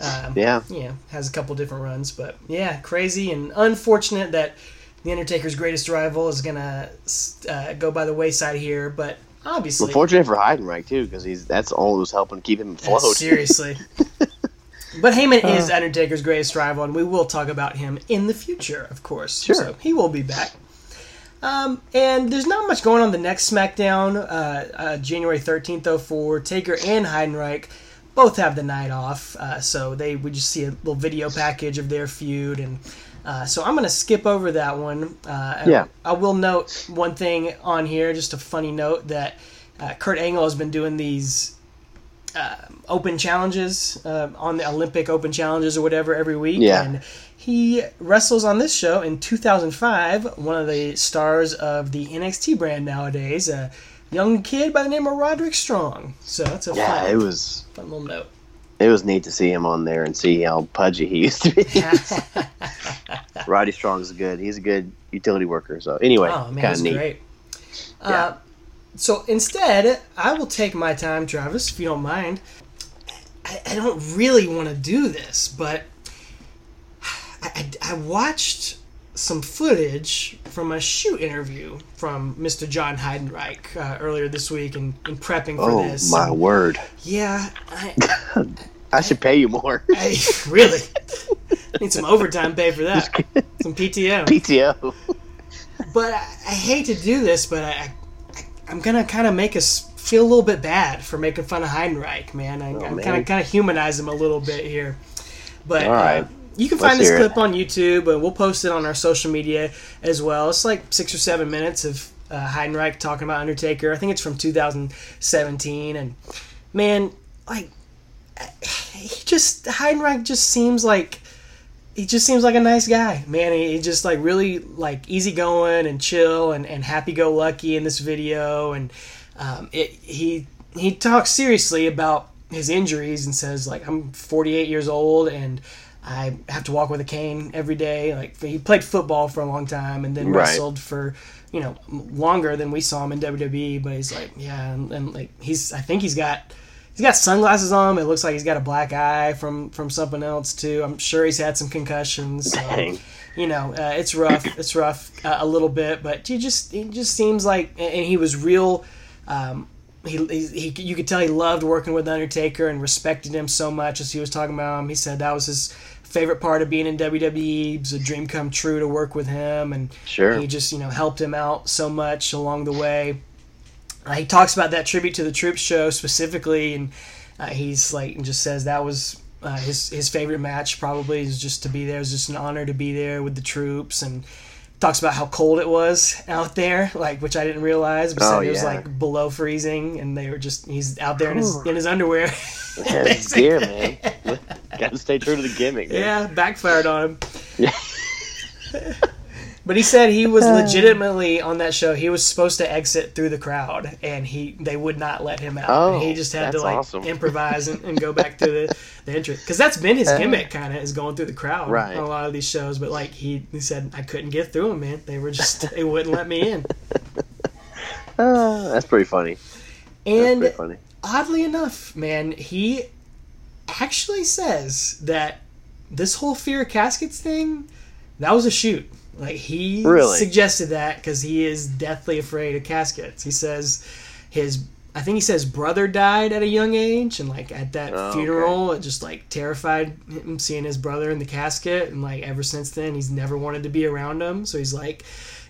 Um, Yeah. yeah, has a couple different runs, but yeah, crazy and unfortunate that the Undertaker's greatest rival is gonna uh, go by the wayside here. But obviously, Well, fortunate for Heidenreich too, because he's that's all who's helping keep him Yeah, seriously. but Heyman is Undertaker's greatest rival, and we will talk about him in the future, of course. Sure. So he will be back. Um, and there's not much going on the next SmackDown, uh, uh, January 13th, though, for Taker and Heidenreich. Both have the night off, uh, so they we just see a little video package of their feud, and uh, so I'm going to skip over that one. Uh, Yeah. I will note one thing on here, just a funny note that uh, Kurt Angle has been doing these open challenges uh, on the Olympic Open challenges or whatever every week. Yeah. And he wrestles on this show in 2005. One of the stars of the NXT brand nowadays, a young kid by the name of Roderick Strong. So that's a Yeah, fun, it was fun little note. It was neat to see him on there and see how pudgy he used to be. Roddy Strong is good. He's a good utility worker. So anyway, Oh man, kind that's of neat. great. Yeah. Uh, so instead, I will take my time, Travis, if you don't mind. I, I don't really want to do this, but I, I, I watched some footage from a shoot interview from Mr. John Heidenreich uh, earlier this week in, in prepping for Oh this. my And, word! yeah, I, I should pay you more. I really need some overtime pay for that. Some PTO. PTO. But I, I hate to do this, but I, I I'm gonna kind of make us feel a little bit bad for making fun of Heidenreich, man. I, I'm Oh, kind of kind of humanize him a little bit here. But All right. uh, you can Let's find this hear it. clip on YouTube, and we'll post it on our social media as well. It's like six or seven minutes of uh, Heidenreich talking about Undertaker. I think it's from 2017, and man, like he just Heidenreich just seems like he just seems like a nice guy, man. He, he just like really like easygoing and chill and, and happy go lucky in this video, and um, it, he he talks seriously about his injuries and says like I'm 48 years old and I have to walk with a cane every day. Like he played football for a long time and then Right. wrestled for you know longer than we saw him in WWE. But he's like yeah, and, and like he's I think he's got he's got sunglasses on. It looks like he's got a black eye from from something else too. I'm sure he's had some concussions. So, you know, uh, it's rough. It's rough uh, a little bit, but he just he just seems like, and he was real. Um, he, he, he you could tell he loved working with Undertaker and respected him so much as he was talking about him. He said that was his favorite part of being in WWE. It was a dream come true to work with him, and Sure. he just you know helped him out so much along the way. Uh, he talks about that tribute to the Troops show specifically, and uh, he's like and just says that was uh, his his favorite match. Probably is just to be there. It was just an honor to be there with the troops, and talks about how cold it was out there, like which I didn't realize. But Oh, said it was like below freezing, and they were just he's out there in his in his underwear. Yeah, it's gear, man. Got to stay true to the gimmick. Man. Yeah, backfired on him. Yeah. but he said he was legitimately on that show. He was supposed to exit through the crowd, and he they would not let him out. Oh, and he just had to like awesome. improvise and, and go back to the the entrance because that's been his gimmick, kind of is going through the crowd Right. on a lot of these shows. But like he, he said, I couldn't get through them, man. They were just they wouldn't let me in. Uh, that's pretty funny. That's And pretty funny. oddly enough, man, he actually says that this whole fear of caskets thing that was a shoot. Like he Really? suggested that because he is deathly afraid of caskets. He says his, I think he says brother died at a young age, and like at that Oh, okay. funeral, it just like terrified him seeing his brother in the casket, and like ever since then, he's never wanted to be around him. So he's like,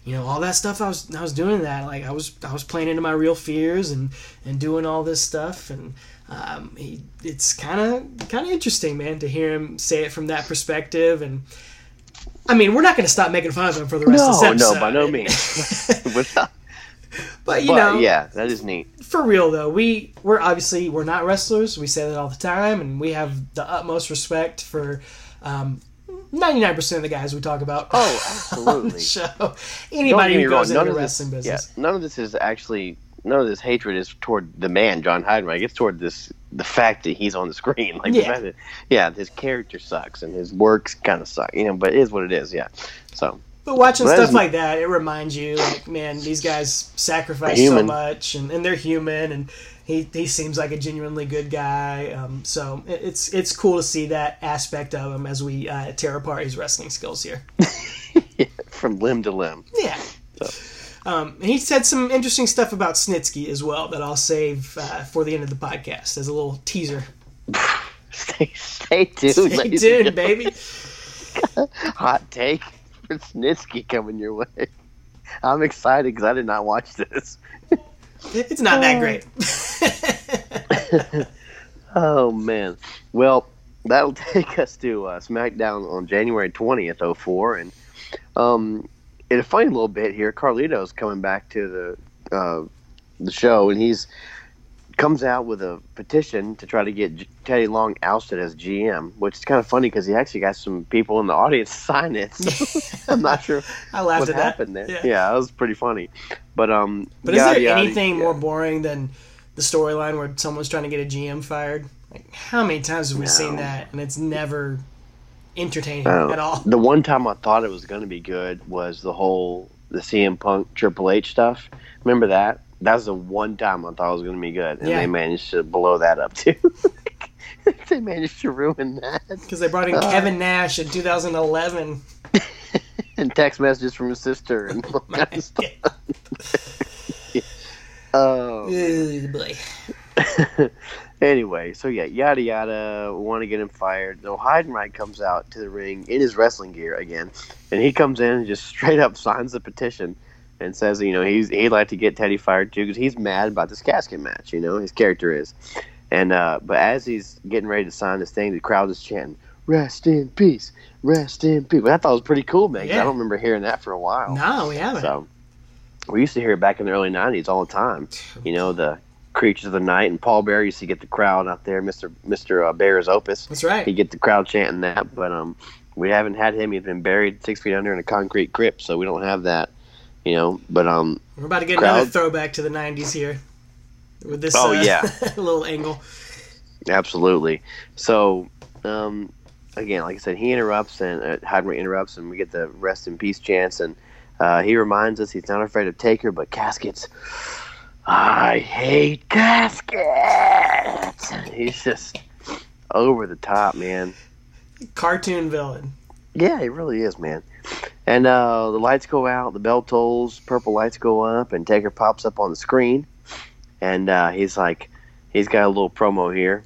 you know, all that stuff I was I was doing that like I was I was playing into my real fears and and doing all this stuff and. Um, he, it's kind of kind of interesting, man, to hear him say it from that perspective. And I mean, we're not going to stop making fun of him for the rest of the No, episode. no, by no means. But you but know, yeah, that is neat. for real though, we we're obviously we're not wrestlers. We say that all the time, and we have the utmost respect for um, ninety nine percent of the guys we talk about. Oh, absolutely. show. Anybody who wrong, goes into the wrestling this, business. Yeah, none of this is actually none of this hatred is toward the man John Heidenreich. It's toward this the fact that he's on the screen. Like Yeah. that, yeah, his character sucks and his works kind of suck. You know, but it is what it is. Yeah. So But watching Well, stuff like that, it reminds you, like, man, these guys sacrifice so much, and, and they're human, and he, he seems like a genuinely good guy. Um, so it- it's it's cool to see that aspect of him as we uh, tear apart his wrestling skills here. from limb to limb. Yeah. Um, he said some interesting stuff about Snitsky as well that I'll save uh, for the end of the podcast as a little teaser. Stay, stay tuned. Stay tuned, baby. Hot take for Snitsky coming your way. I'm excited because I did not watch this. It's not that great. Oh man. Well, that'll take us to uh, SmackDown on January twentieth, 04. and um, in a funny little bit here, Carlito's coming back to the uh, the show, and he's comes out with a petition to try to get J- Teddy Long ousted as GM, which is kind of funny because he actually got some people in the audience sign it. So I'm not sure I laughed what at that. happened there. Yeah. Yeah. that was pretty funny. But um, But is yada, there yada, anything yeah. more boring than the storyline where someone's trying to get a GM fired? Like, how many times have we No. seen that? And it's never entertaining Oh, at all. The one time I thought it was going to be good was the whole the CM Punk Triple H stuff. Remember that? That was the one time I thought it was going to be good, and Yeah. they managed to blow that up too. they managed to ruin that. Because they brought in Uh. Kevin Nash in 2011. And text messages from his sister and all My that stuff. Oh. Ugh, boy. Anyway, so yeah, yada yada. We want to get him fired. So Heidenreich comes out to the ring in his wrestling gear again, and he comes in and just straight up signs the petition and says, you know, he's he'd like to get Teddy fired too because he's mad about this casket match. You know, his character is. And uh, but as he's getting ready to sign this thing, the crowd is chanting, "Rest in peace, rest in peace." But I thought it was pretty cool, man. Yeah. I don't remember hearing that for a while. No, we haven't. So we used to hear it back in the early '90s all the time. You know, the creatures of the night, and Paul Bearer used to get the crowd out there. Mister Mister uh, Bear's Opus, That's right. he get the crowd chanting that. But um, we haven't had him. He's been buried six feet under in a concrete crypt, so we don't have that. You know, but um, We're about to get another throwback to the 90s here with this Oh, uh, yeah. little angle. absolutely. So um, again, like I said, he interrupts and uh, Heidenreich interrupts, and we get the rest in peace chance, and uh, he reminds us he's not afraid of Taker, but caskets. I hate caskets. He's just over the top, man. Cartoon villain. Yeah, he really is, man. And uh, the lights go out, the bell tolls, purple lights go up, and Taker pops up on the screen, and uh, he's like, he's got a little promo here.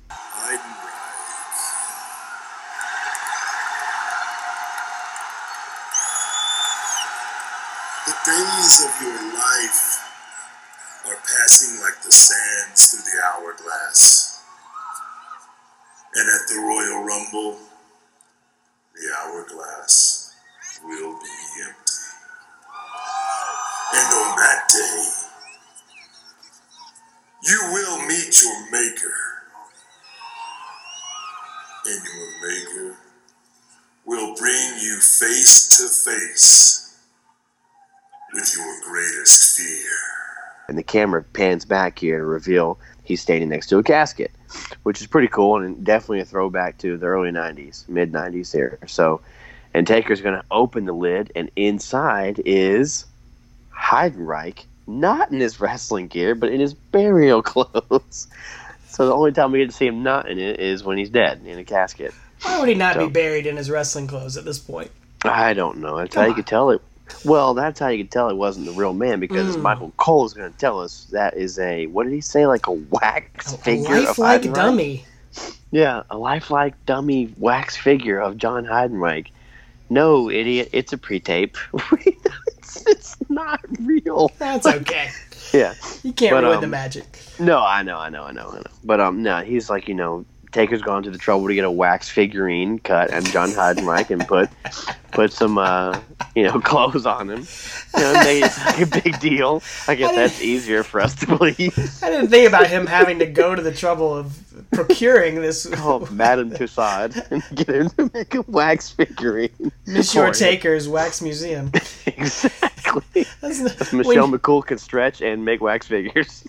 Rumble, the hourglass will be empty. And on that day, you will meet your Maker. And your Maker will bring you face to face with your greatest fear. and the camera pans back here to reveal he's standing next to a casket, which is pretty cool and definitely a throwback to the early 90s, mid 90s here. So, and Taker's going to open the lid, and inside is Heidenreich, not in his wrestling gear, but in his burial clothes. So the only time we get to see him not in it is when he's dead in a casket. Why would he not be buried in his wrestling clothes at this point? I don't know. That's Come how you on. could tell it. Well, that's how you could tell it wasn't the real man because Mm. Michael Cole is going to tell us that is a what did he say like a wax A, a figure of lifelike dummy. Yeah, a lifelike dummy wax figure of John Heidenreich. No, idiot, it's a pre-tape. it's, it's not real. That's okay. Yeah. You can't But, ruin the um, magic. No, I know, I know, I know, I know. But um, no, he's like you know Taker's gone to the trouble to get a wax figurine cut and John Heidenreich and put put some uh, you know clothes on him. You know, made it like a big deal. I guess that's easier for us to believe. I didn't think about him having to go to the trouble of procuring this. Oh, Madame Tussauds and get him to make a wax figurine. Monsieur. Taker's Wax Museum. exactly. That's the- Michelle we, McCool can stretch and make wax figures.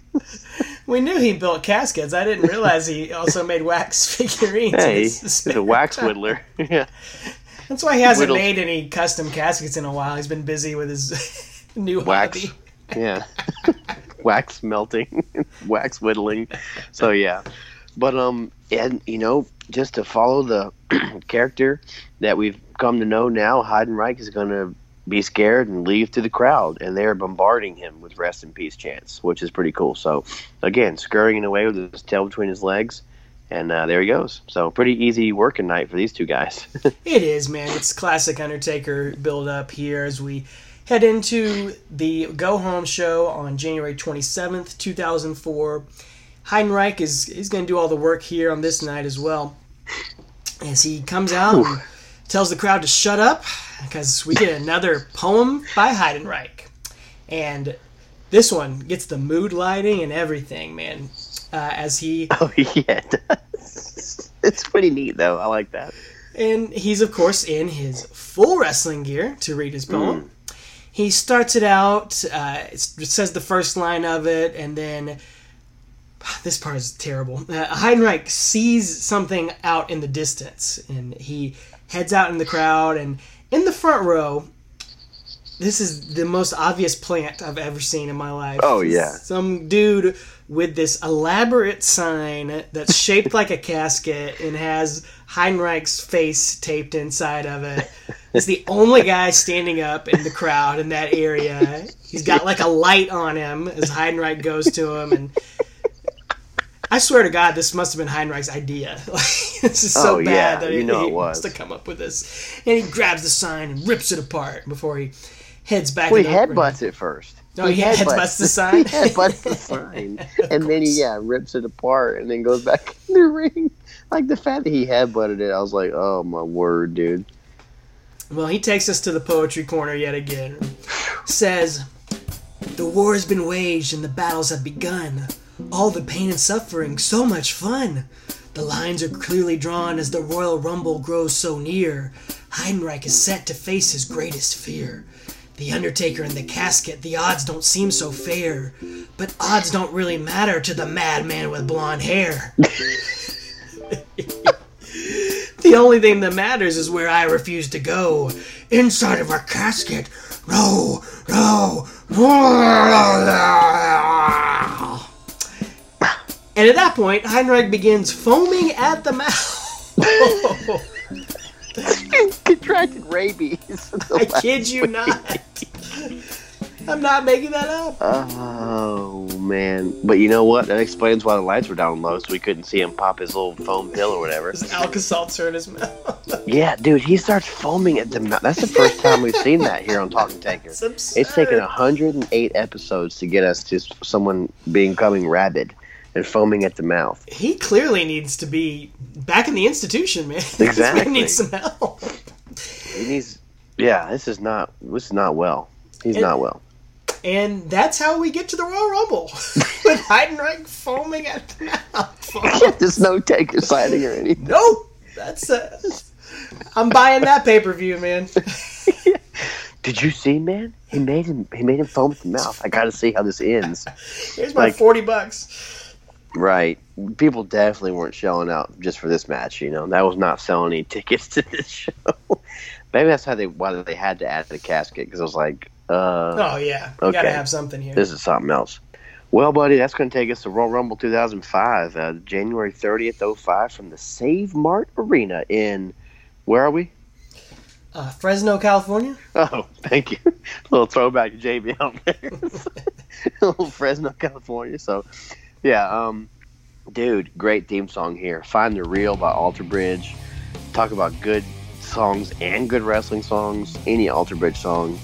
We knew he built caskets. I didn't realize he also made wax figurines. hey, he's a wax whittler. yeah. That's why he hasn't made any custom caskets in a while. He's been busy with his new Wax. hobby. Yeah. wax melting, wax whittling. So yeah. But um and you know, just to follow the character that we've come to know now, Heidenreich is gonna be scared and leave to the crowd and they're bombarding him with rest in peace chants, which is pretty cool. So again, scurrying away with his tail between his legs. And uh, there he goes. So pretty easy working night for these two guys. It is, man. It's classic Undertaker build up here as we head into the Go Home show on January 27th, 2004. Heidenreich is, is going to do all the work here on this night as well. As he comes out and tells the crowd to shut up because we get another poem by Heidenreich. And this one gets the mood lighting and everything, man. Uh, as he oh yeah. it does. It's pretty neat though. I like that. And he's, of course, in his full wrestling gear to read his poem. He starts it out, uh, it says the first line of it, and then. This part is terrible. Uh, Heidenreich sees something out in the distance, and he heads out in the crowd, and in the front row, this is the most obvious plant I've ever seen in my life. Oh, yeah. Some dude with this elaborate sign that's shaped like a casket and has Heidenreich's face taped inside of it. It's the only guy standing up in the crowd in that area. He's got like a light on him as Heidenreich goes to him and I swear to God, this must have been Heidenreich's idea. Like, this is so Oh, bad yeah, that you he, know he it wants to come up with this. And he grabs the sign and rips it apart before he heads back. Well, he in the ring. headbutts it first. No, he headbutts the sign? he headbutts the sign, and then he yeah rips it apart, and then goes back in the ring. Like the fact that he headbutted it, I was like, oh my word, dude. Well, he takes us to the poetry corner yet again. Says, The war has been waged and the battles have begun. All the pain and suffering, so much fun. The lines are clearly drawn as the Royal Rumble grows so near. Heidenreich is set to face his greatest fear. The Undertaker in the casket, the odds don't seem so fair. But odds don't really matter to the madman with blonde hair. The only thing that matters is where I refuse to go. Inside of a casket. No, no, no. And at that point, Heidenreich begins foaming at the mouth. Contracted rabies. I kid you not. I'm not making that up. Oh man! But you know what? That explains why the lights were down low, so we couldn't see him pop his little foam pill or whatever. His Alka Seltzer in his mouth. Yeah, dude, he starts foaming at the mouth. That's the first time we've seen that here on Talking Taker. It's taken 108 episodes to get us to someone becoming rabid and foaming at the mouth. He clearly needs to be back in the institution, man. Exactly. needs some help. He needs. Yeah, this is not. This is not well. He's And- not well. And that's how we get to the Royal Rumble with Heidenreich foaming at the mouth. There's no Taker sighting or anything. nope, that's uh, I'm buying that pay per view, man. Did you see, man? He made him. He made him foam at the mouth. I got to see how this ends. Here's my Like- forty bucks. Right. People definitely weren't shelling out just for this match. You know, that was not selling any tickets to this show. Maybe that's how they why they had to add the casket because I was like, uh, Oh yeah, you gotta have something here. this is something else. Well, buddy, that's going to take us to Royal Rumble 2005, uh, January 30th, 05, from the Save Mart Arena in where are we? Uh, Fresno, California. Oh, thank you. A little throwback to JB out there. A little Fresno, California. So, yeah, um, dude, great theme song here. Find the Real by Alter Bridge. Talk about good songs and good wrestling songs. Any Alter Bridge song.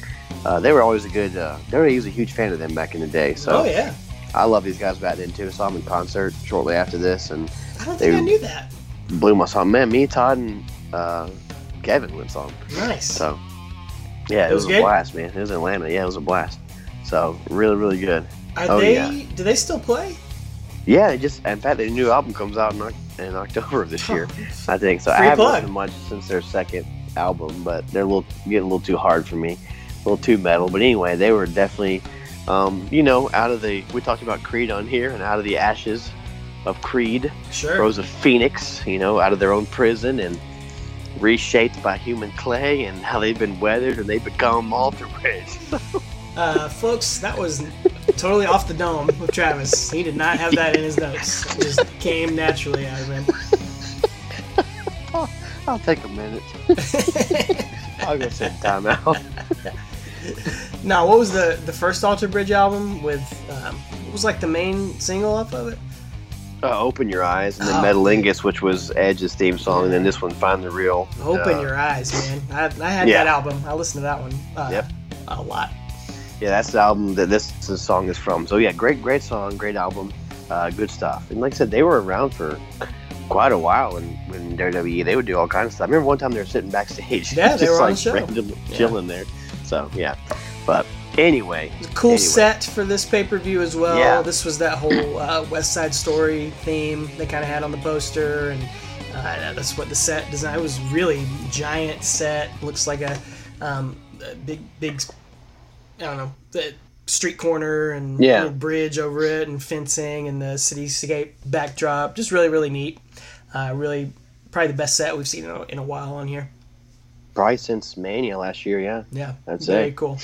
Uh, they were always a good. Uh, they were always a huge fan of them back in the day. So oh yeah, I love these guys back then too. Saw them in concert shortly after this, and I don't think I knew that. blew my song. Man, me, Todd, and uh, Kevin went song. Nice. So yeah, it, It was, was a blast, man. It was in Atlanta. Yeah, it was a blast. So really, really good. Are oh, they? yeah. Do they still play? Yeah, it just in fact, their new album comes out in, in October of this year. I think so. Free I haven't plug. listened much since their second album, but they're a little getting a little too hard for me, a little too metal. But anyway, they were definitely, um, you know, out of the. We talked about Creed on here, and out of the ashes of Creed Sure. rose a phoenix. You know, out of their own prison and reshaped by human clay, and how they've been weathered and they've become alter bridge. Uh, folks, that was totally off the dome with Travis. He did not have that in his notes. It just came naturally out of him. I'll take a minute. I'll go sit timeout. Now, what was the the first Alter Bridge album with? Um, what was like the main single off of it? Uh, Open Your Eyes, and then Oh. Metalingus, which was Edge's theme song, and then this one, Find the Real. Open Uh, your eyes, man. I, I had Yeah. that album. I listened to that one. Uh, Yep. A lot. Yeah, that's the album that this, this song is from. So yeah, great, great song, great album, uh, good stuff. And like I said, they were around for quite a while in, in WWE. They would do all kinds of stuff. I remember one time they were sitting backstage, Yeah, they were on like the show. randomly Yeah. chilling there. So yeah, but anyway, It was a cool Anyway. set for this pay per view as well. Yeah. This was that whole uh, West Side Story theme they kind of had on the poster, and uh, that's what the set design it was. Really giant set. Looks like a, um, a big, big. I don't know the street corner and Yeah. bridge over it, and fencing and the cityscape backdrop. Just really, really neat. Uh, really, probably the best set we've seen in a, in a while on here. probably since Mania last year. Yeah, Yeah, That's very it. cool.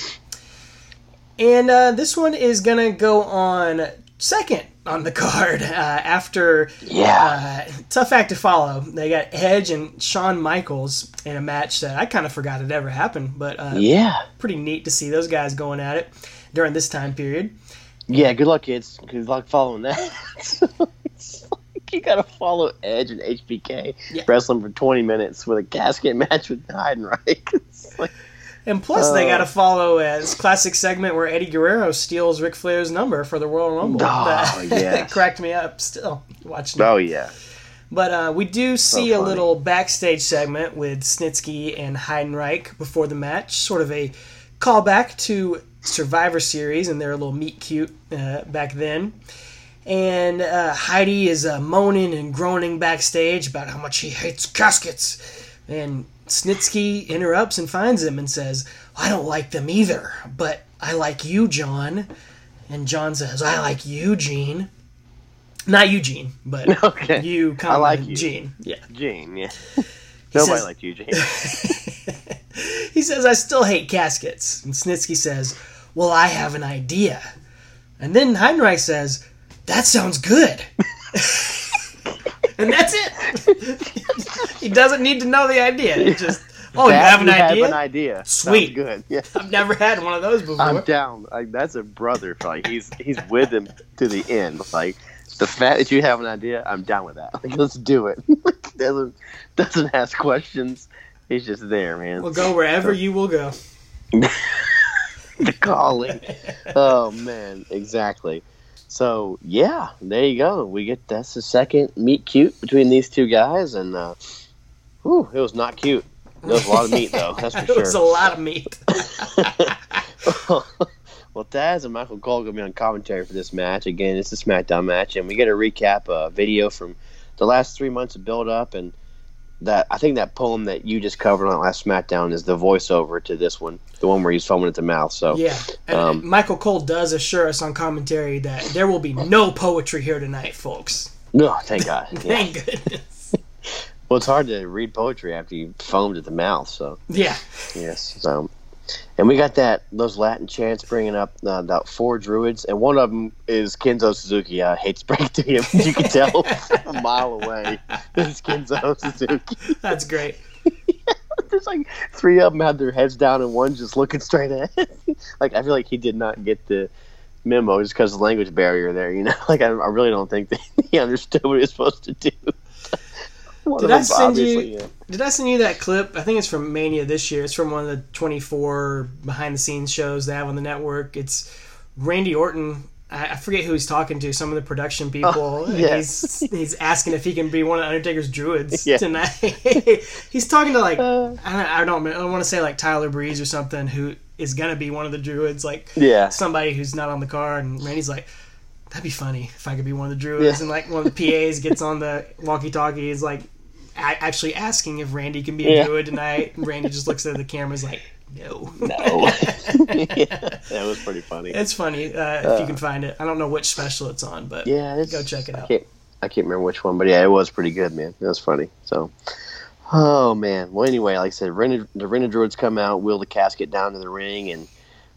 And uh, this one is gonna go on second on the card uh, after yeah. uh, tough act to follow. They got Edge and Shawn Michaels in a match that I kind of forgot it ever happened, but uh, yeah. pretty neat to see those guys going at it during this time period. Yeah, good luck, kids. Good luck following that. Like you gotta follow Edge and HBK Yeah. wrestling for 20 minutes with a casket match with Heidenreich. It's like, And plus, they Oh. got to follow uh, this classic segment where Eddie Guerrero steals Ric Flair's number for the Royal Rumble. Oh, yeah. that yes. cracked me up still watching. it. oh yeah, But uh, we do see a little backstage segment with Snitsky and Heidenreich before the match, sort of a callback to Survivor Series and their little meet cute uh, back then. And uh, Heidi is uh, moaning and groaning backstage about how much he hates caskets. And Snitsky interrupts and finds him and says, I don't like them either, but I like you, John. And John says, I like you, Gene. Not Eugene, but Okay. you, comma, I like you. Gene. Yeah. Gene. Yeah, nobody says- liked you, Gene. He says, I still hate caskets. And Snitsky says, Well, I have an idea. And then Heidenreich says, That sounds good. and that's it. He doesn't need to know the idea. It just, Oh, you have an you idea? Have an idea. Sweet. Sounds good. Yeah. I've never had one of those before. I'm down. Like that's a brother. Like he's he's with him to the end. Like the fact that you have an idea, I'm down with that. Like let's do it. doesn't doesn't ask questions. He's just there, man. We'll go wherever you will go. the calling. oh man, exactly. So yeah, there you go. We get that's the second meet cute between these two guys, and uh, whew, it was not cute. There was a lot of meat though. That's for it was a lot of meat. well, Taz and Michael Cole gonna be on commentary for this match. Again, it's a SmackDown match, and we get a recap uh, video from the last three months of build up, and that I think that poem that you just covered on last SmackDown is the voiceover to this one, the one where he's foaming at the mouth. So Yeah. And Um, Michael Cole does assure us on commentary that there will be no poetry here tonight, folks. no, thank God. Thank goodness. Well, it's hard to read poetry after you foamed at the mouth. So Yeah. yes, so and we got that those Latin chants bringing up uh, about four druids, and one of them is Kenzo Suzuki. I hate to break it to you, but you can tell a mile away it's Kenzo Suzuki. That's great. There's like three of them had their heads down, and one just looking straight ahead. like I feel like he did not get the memo just because of the language barrier there. You know, like I, I really don't think that he understood what he was supposed to do. One Did I send you- yeah. Did I send you that clip? I think it's from Mania this year. It's from one of the 24 behind the scenes shows they have on the network. It's Randy Orton I I forget who he's talking to. Some of the production people. and yes. He's he's asking if he can be one of Undertaker's druids Yeah. tonight. he's talking to like Uh. I don't I don't, I don't want to say like Tyler Breeze or something who is gonna be one of the druids. Like Yeah. somebody who's not on the card. And Randy's like, that'd be funny if I could be one of the druids. Yeah. And like one of the PAs gets on the walkie-talkie is like a- actually asking if Randy can be a Yeah. druid tonight. And Randy just looks at the camera, is like, no. No. yeah, that was pretty funny. It's funny uh, if you can find it. I don't know which special it's on, but Yeah, Go check it out. I can't, I can't remember which one, but yeah, it was pretty good, man. It was funny. So, oh man. Well, anyway, like I said, the Rena Druids come out, wheel the casket down to the ring, and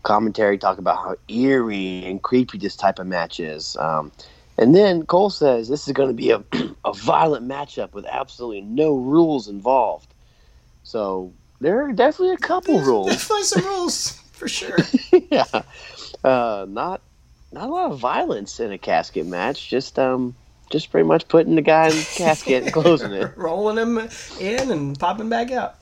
commentary talk about how eerie and creepy this type of match is. Um, and then Cole says this is going to be a, a violent matchup with absolutely no rules involved. So there are definitely a couple there's, rules. there's definitely some rules for sure. yeah, uh, not not a lot of violence in a casket match. Just um, just pretty much putting the guy in the casket and closing it. Rolling him in and popping back out.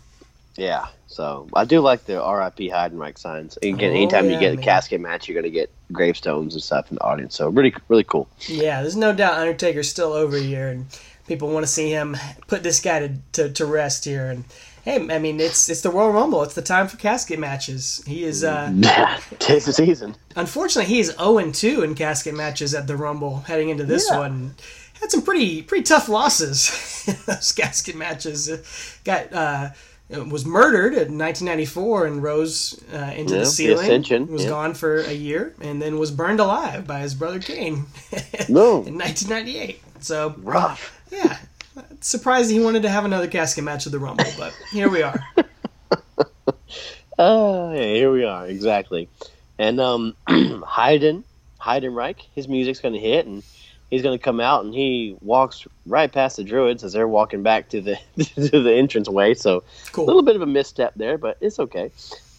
Yeah. So I do like the R.I.P. Heidenreich signs. Again, Oh, anytime yeah, you get man. a casket match, you're gonna get gravestones and stuff in the audience. So really, really cool. Yeah, there's no doubt Undertaker's still over here, and people want to see him put this guy to, to, to rest here. And hey, I mean, it's it's the Royal Rumble. It's the time for casket matches. He is, uh, Tis the season. unfortunately, he is 0 2 in casket matches at the Rumble heading into this Yeah. one. Had some pretty pretty tough losses in those casket matches. Got uh, was murdered in 1994 and rose uh, into Yeah, the the ceiling. Ascension, Was yeah. gone for a year and then was burned alive by his brother Kane No, in 1998. So rough. yeah, surprised he wanted to have another casket match at the Rumble, but here we are. Oh, yeah, here we are, exactly. And um, Hayden, Heidenreich, his music's going to hit, and he's going to come out, and he walks right past the Druids as they're walking back to the to the entrance way. So a little bit of a misstep there, but it's okay.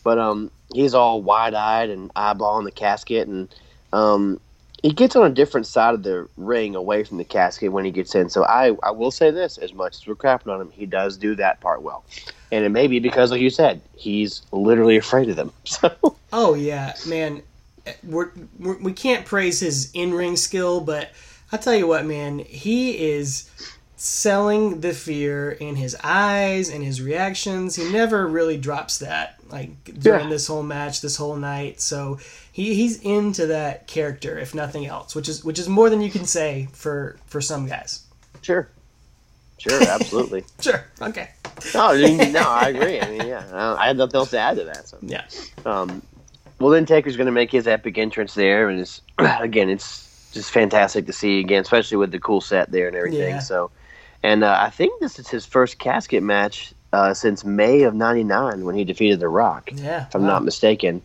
But um, he's all wide eyed and eyeballing the casket, and um, he gets on a different side of the ring away from the casket when he gets in. So I, I will say this: as much as we're crapping on him, he does do that part well. And it may be because, like you said, he's literally afraid of them. So Oh yeah, man. We're, we're, we can't praise his in-ring skill, but I'll tell you what, man. He is selling the fear in his eyes and his reactions. He never really drops that, like during Yeah. this whole match, this whole night. So he, he's into that character, if nothing else, which is which is more than you can say for for some guys. sure, sure, absolutely. Sure. Okay. no, I no, I agree. I mean, yeah, I I had nothing else to add to that. So. Yeah. Um, well, then Taker's going to make his epic entrance there, and it's again, it's just fantastic to see again, especially with the cool set there and everything. Yeah. So, and uh, I think this is his first casket match uh, since May of '99 when he defeated The Rock, Yeah. if I'm wow. not mistaken.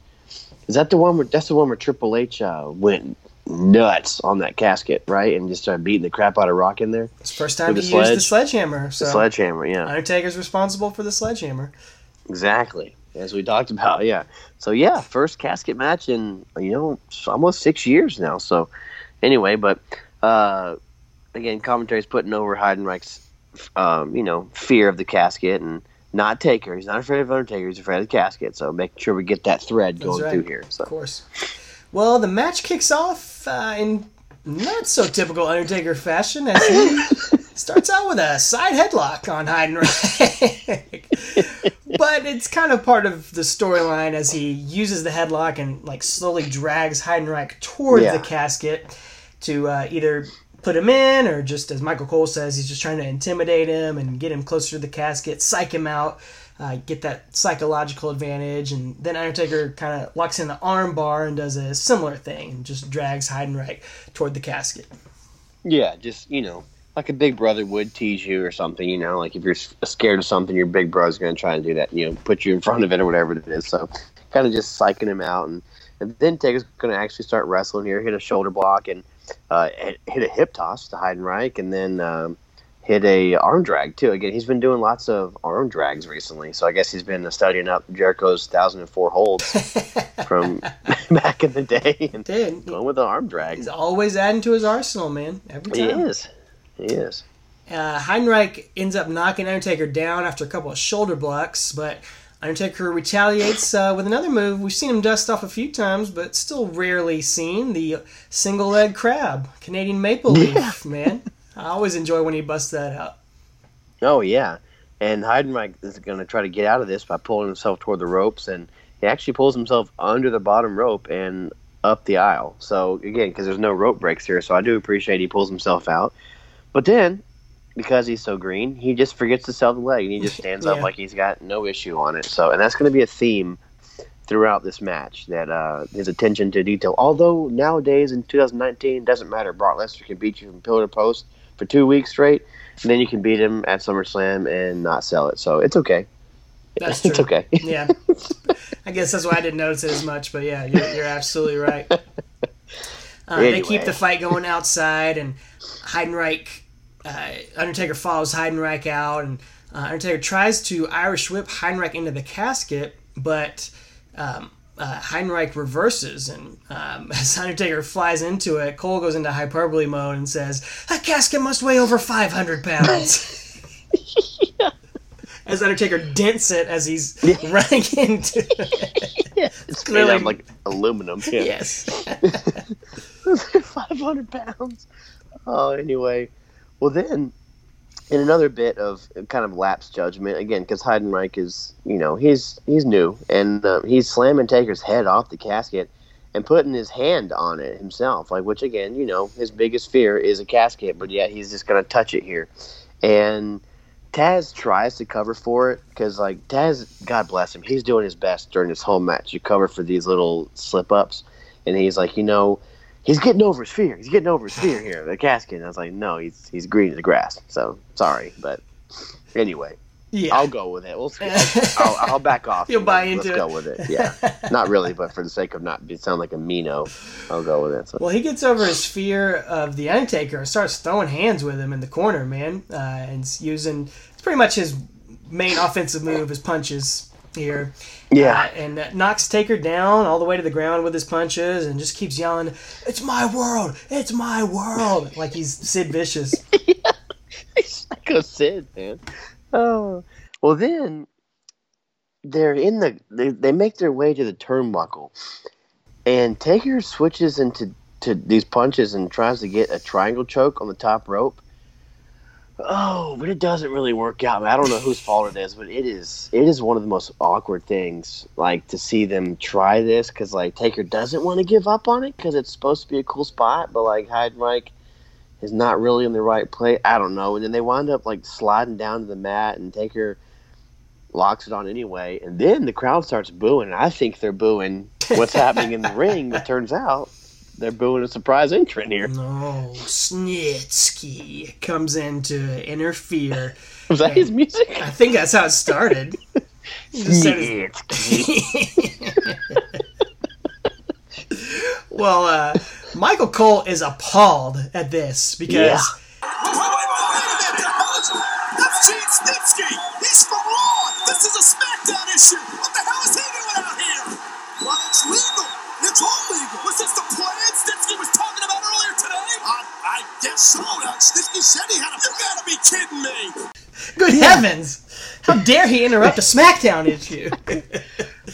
Is that the one where that's the one where Triple H uh, went nuts on that casket, right, and just started beating the crap out of Rock in there? It's the first time he the used the sledgehammer. So The sledgehammer, yeah. Undertaker's responsible for the sledgehammer. Exactly, as we talked about, yeah. So yeah, first casket match in you know almost six years now. So anyway, but uh, again, commentary's putting over Heidenreich's um, you know fear of the casket and not Taker. He's not afraid of Undertaker. He's afraid of the casket. So making sure we get that thread going right. through here. So. Of course. Well, the match kicks off uh, in not so typical Undertaker fashion as he starts out with a side headlock on Heidenreich. but it's kind of part of the storyline as he uses the headlock and like slowly drags Heidenreich toward Yeah. the casket to uh, either put him in or just as Michael Cole says, he's just trying to intimidate him and get him closer to the casket, psych him out. Uh, get that psychological advantage, and then Undertaker kind of locks in the arm bar and does a similar thing, and just drags Heidenreich toward the casket. yeah, just you know. Like a big brother would tease you or something, you know. Like if you're scared of something, your big brother's going to try and do that, you know, put you in front of it or whatever it is. So, kind of just psyching him out, and and then Taker's going to actually start wrestling here, hit a shoulder block and uh, hit a hip toss to Heidenreich, and then um, hit a arm drag too. Again, he's been doing lots of arm drags recently, so I guess he's been studying up Jericho's thousand and four holds from back in the day and Dude, going with the arm drag. he's always adding to his arsenal, man. Every time. He is, he is. Uh, Heidenreich ends up knocking Undertaker down after a couple of shoulder blocks, but Undertaker retaliates uh, with another move. We've seen him dust off a few times, but still rarely seen the single leg crab, Canadian maple leaf. Man, I always enjoy when he busts that out. Oh yeah, and Heidenreich is going to try to get out of this by pulling himself toward the ropes, and he actually pulls himself under the bottom rope and up the aisle. So again, because there's no rope breaks here, so I do appreciate he pulls himself out. But then, because he's so green, he just forgets to sell the leg, and he just stands Yeah. up like he's got no issue on it. So, and that's going to be a theme throughout this match that uh, his attention to detail. Although nowadays in 2019, doesn't matter. Brock Lesnar can beat you from pillar to post for two weeks straight, and then you can beat him at SummerSlam and not sell it. So it's okay. That's true. It's okay. Yeah, I guess that's why I didn't notice it as much. But yeah, you're, you're absolutely right. Uh, They keep the fight going outside, and Heidenreich, uh, Undertaker follows Heidenreich out, and uh, Undertaker tries to Irish whip Heidenreich into the casket, but um, uh, Heidenreich reverses, and um, as Undertaker flies into it, Cole goes into hyperbole mode and says, "That casket must weigh over 500 pounds." As Undertaker dents it as he's running into it. It's clearly- made out like aluminum. Yeah. Yes. 500 pounds. Oh, anyway. Well, then, in another bit of kind of lapse judgment, again, because Heidenreich is, you know, he's he's new, and uh, he's slamming Taker's head off the casket and putting his hand on it himself. Like, which, again, you know, his biggest fear is a casket, but yet he's just to touch it here. And Taz tries to cover for it because, like, Taz, God bless him, he's doing his best during this whole match to cover for these little slip ups. And he's like, you know, he's getting over his fear. He's getting over his fear here, the casket. And I was like, no, he's he's green as the grass. So sorry, but anyway, Yeah. I'll go with it. We'll see. I'll, I'll back off. You'll buy into Let's into go with it. Yeah, not really, but for the sake of not be sound like a Mino, I'll go with it. So. Well, he gets over his fear of the Undertaker and starts throwing hands with him in the corner, man, uh, and using it's pretty much his main offensive move, his punches here. Yeah. Uh, and knocks Taker down all the way to the ground with his punches, and just keeps yelling, "It's my world! It's my world!" like he's Sid Vicious. Psycho Sid, man. Oh, well then they're in the they, they make their way to the turnbuckle, and Taker switches into to these punches and tries to get a triangle choke on the top rope. Oh, but it doesn't really work out. I don't know whose fault it is, but it is it is one of the most awkward things. Like to see them try this because like Taker doesn't want to give up on it because it's supposed to be a cool spot, but like Heidenreich is not really in the right place. I don't know. And then they wind up like sliding down to the mat, and Taker locks it on anyway. And then the crowd starts booing. And I think they're booing what's happening in the ring, but turns out they're booing a surprise entrant here. No, Snitsky comes in to interfere. Was that his music? I think that's how it started. He just said his- well, uh, Michael Cole is appalled at this because Yeah. Wait, wait, wait, wait a minute! The That's Gene Snitsky! He's from Raw! This is a SmackDown issue! I guess so. Said he had a... You gotta be kidding me! good heavens, how dare he interrupt a SmackDown issue?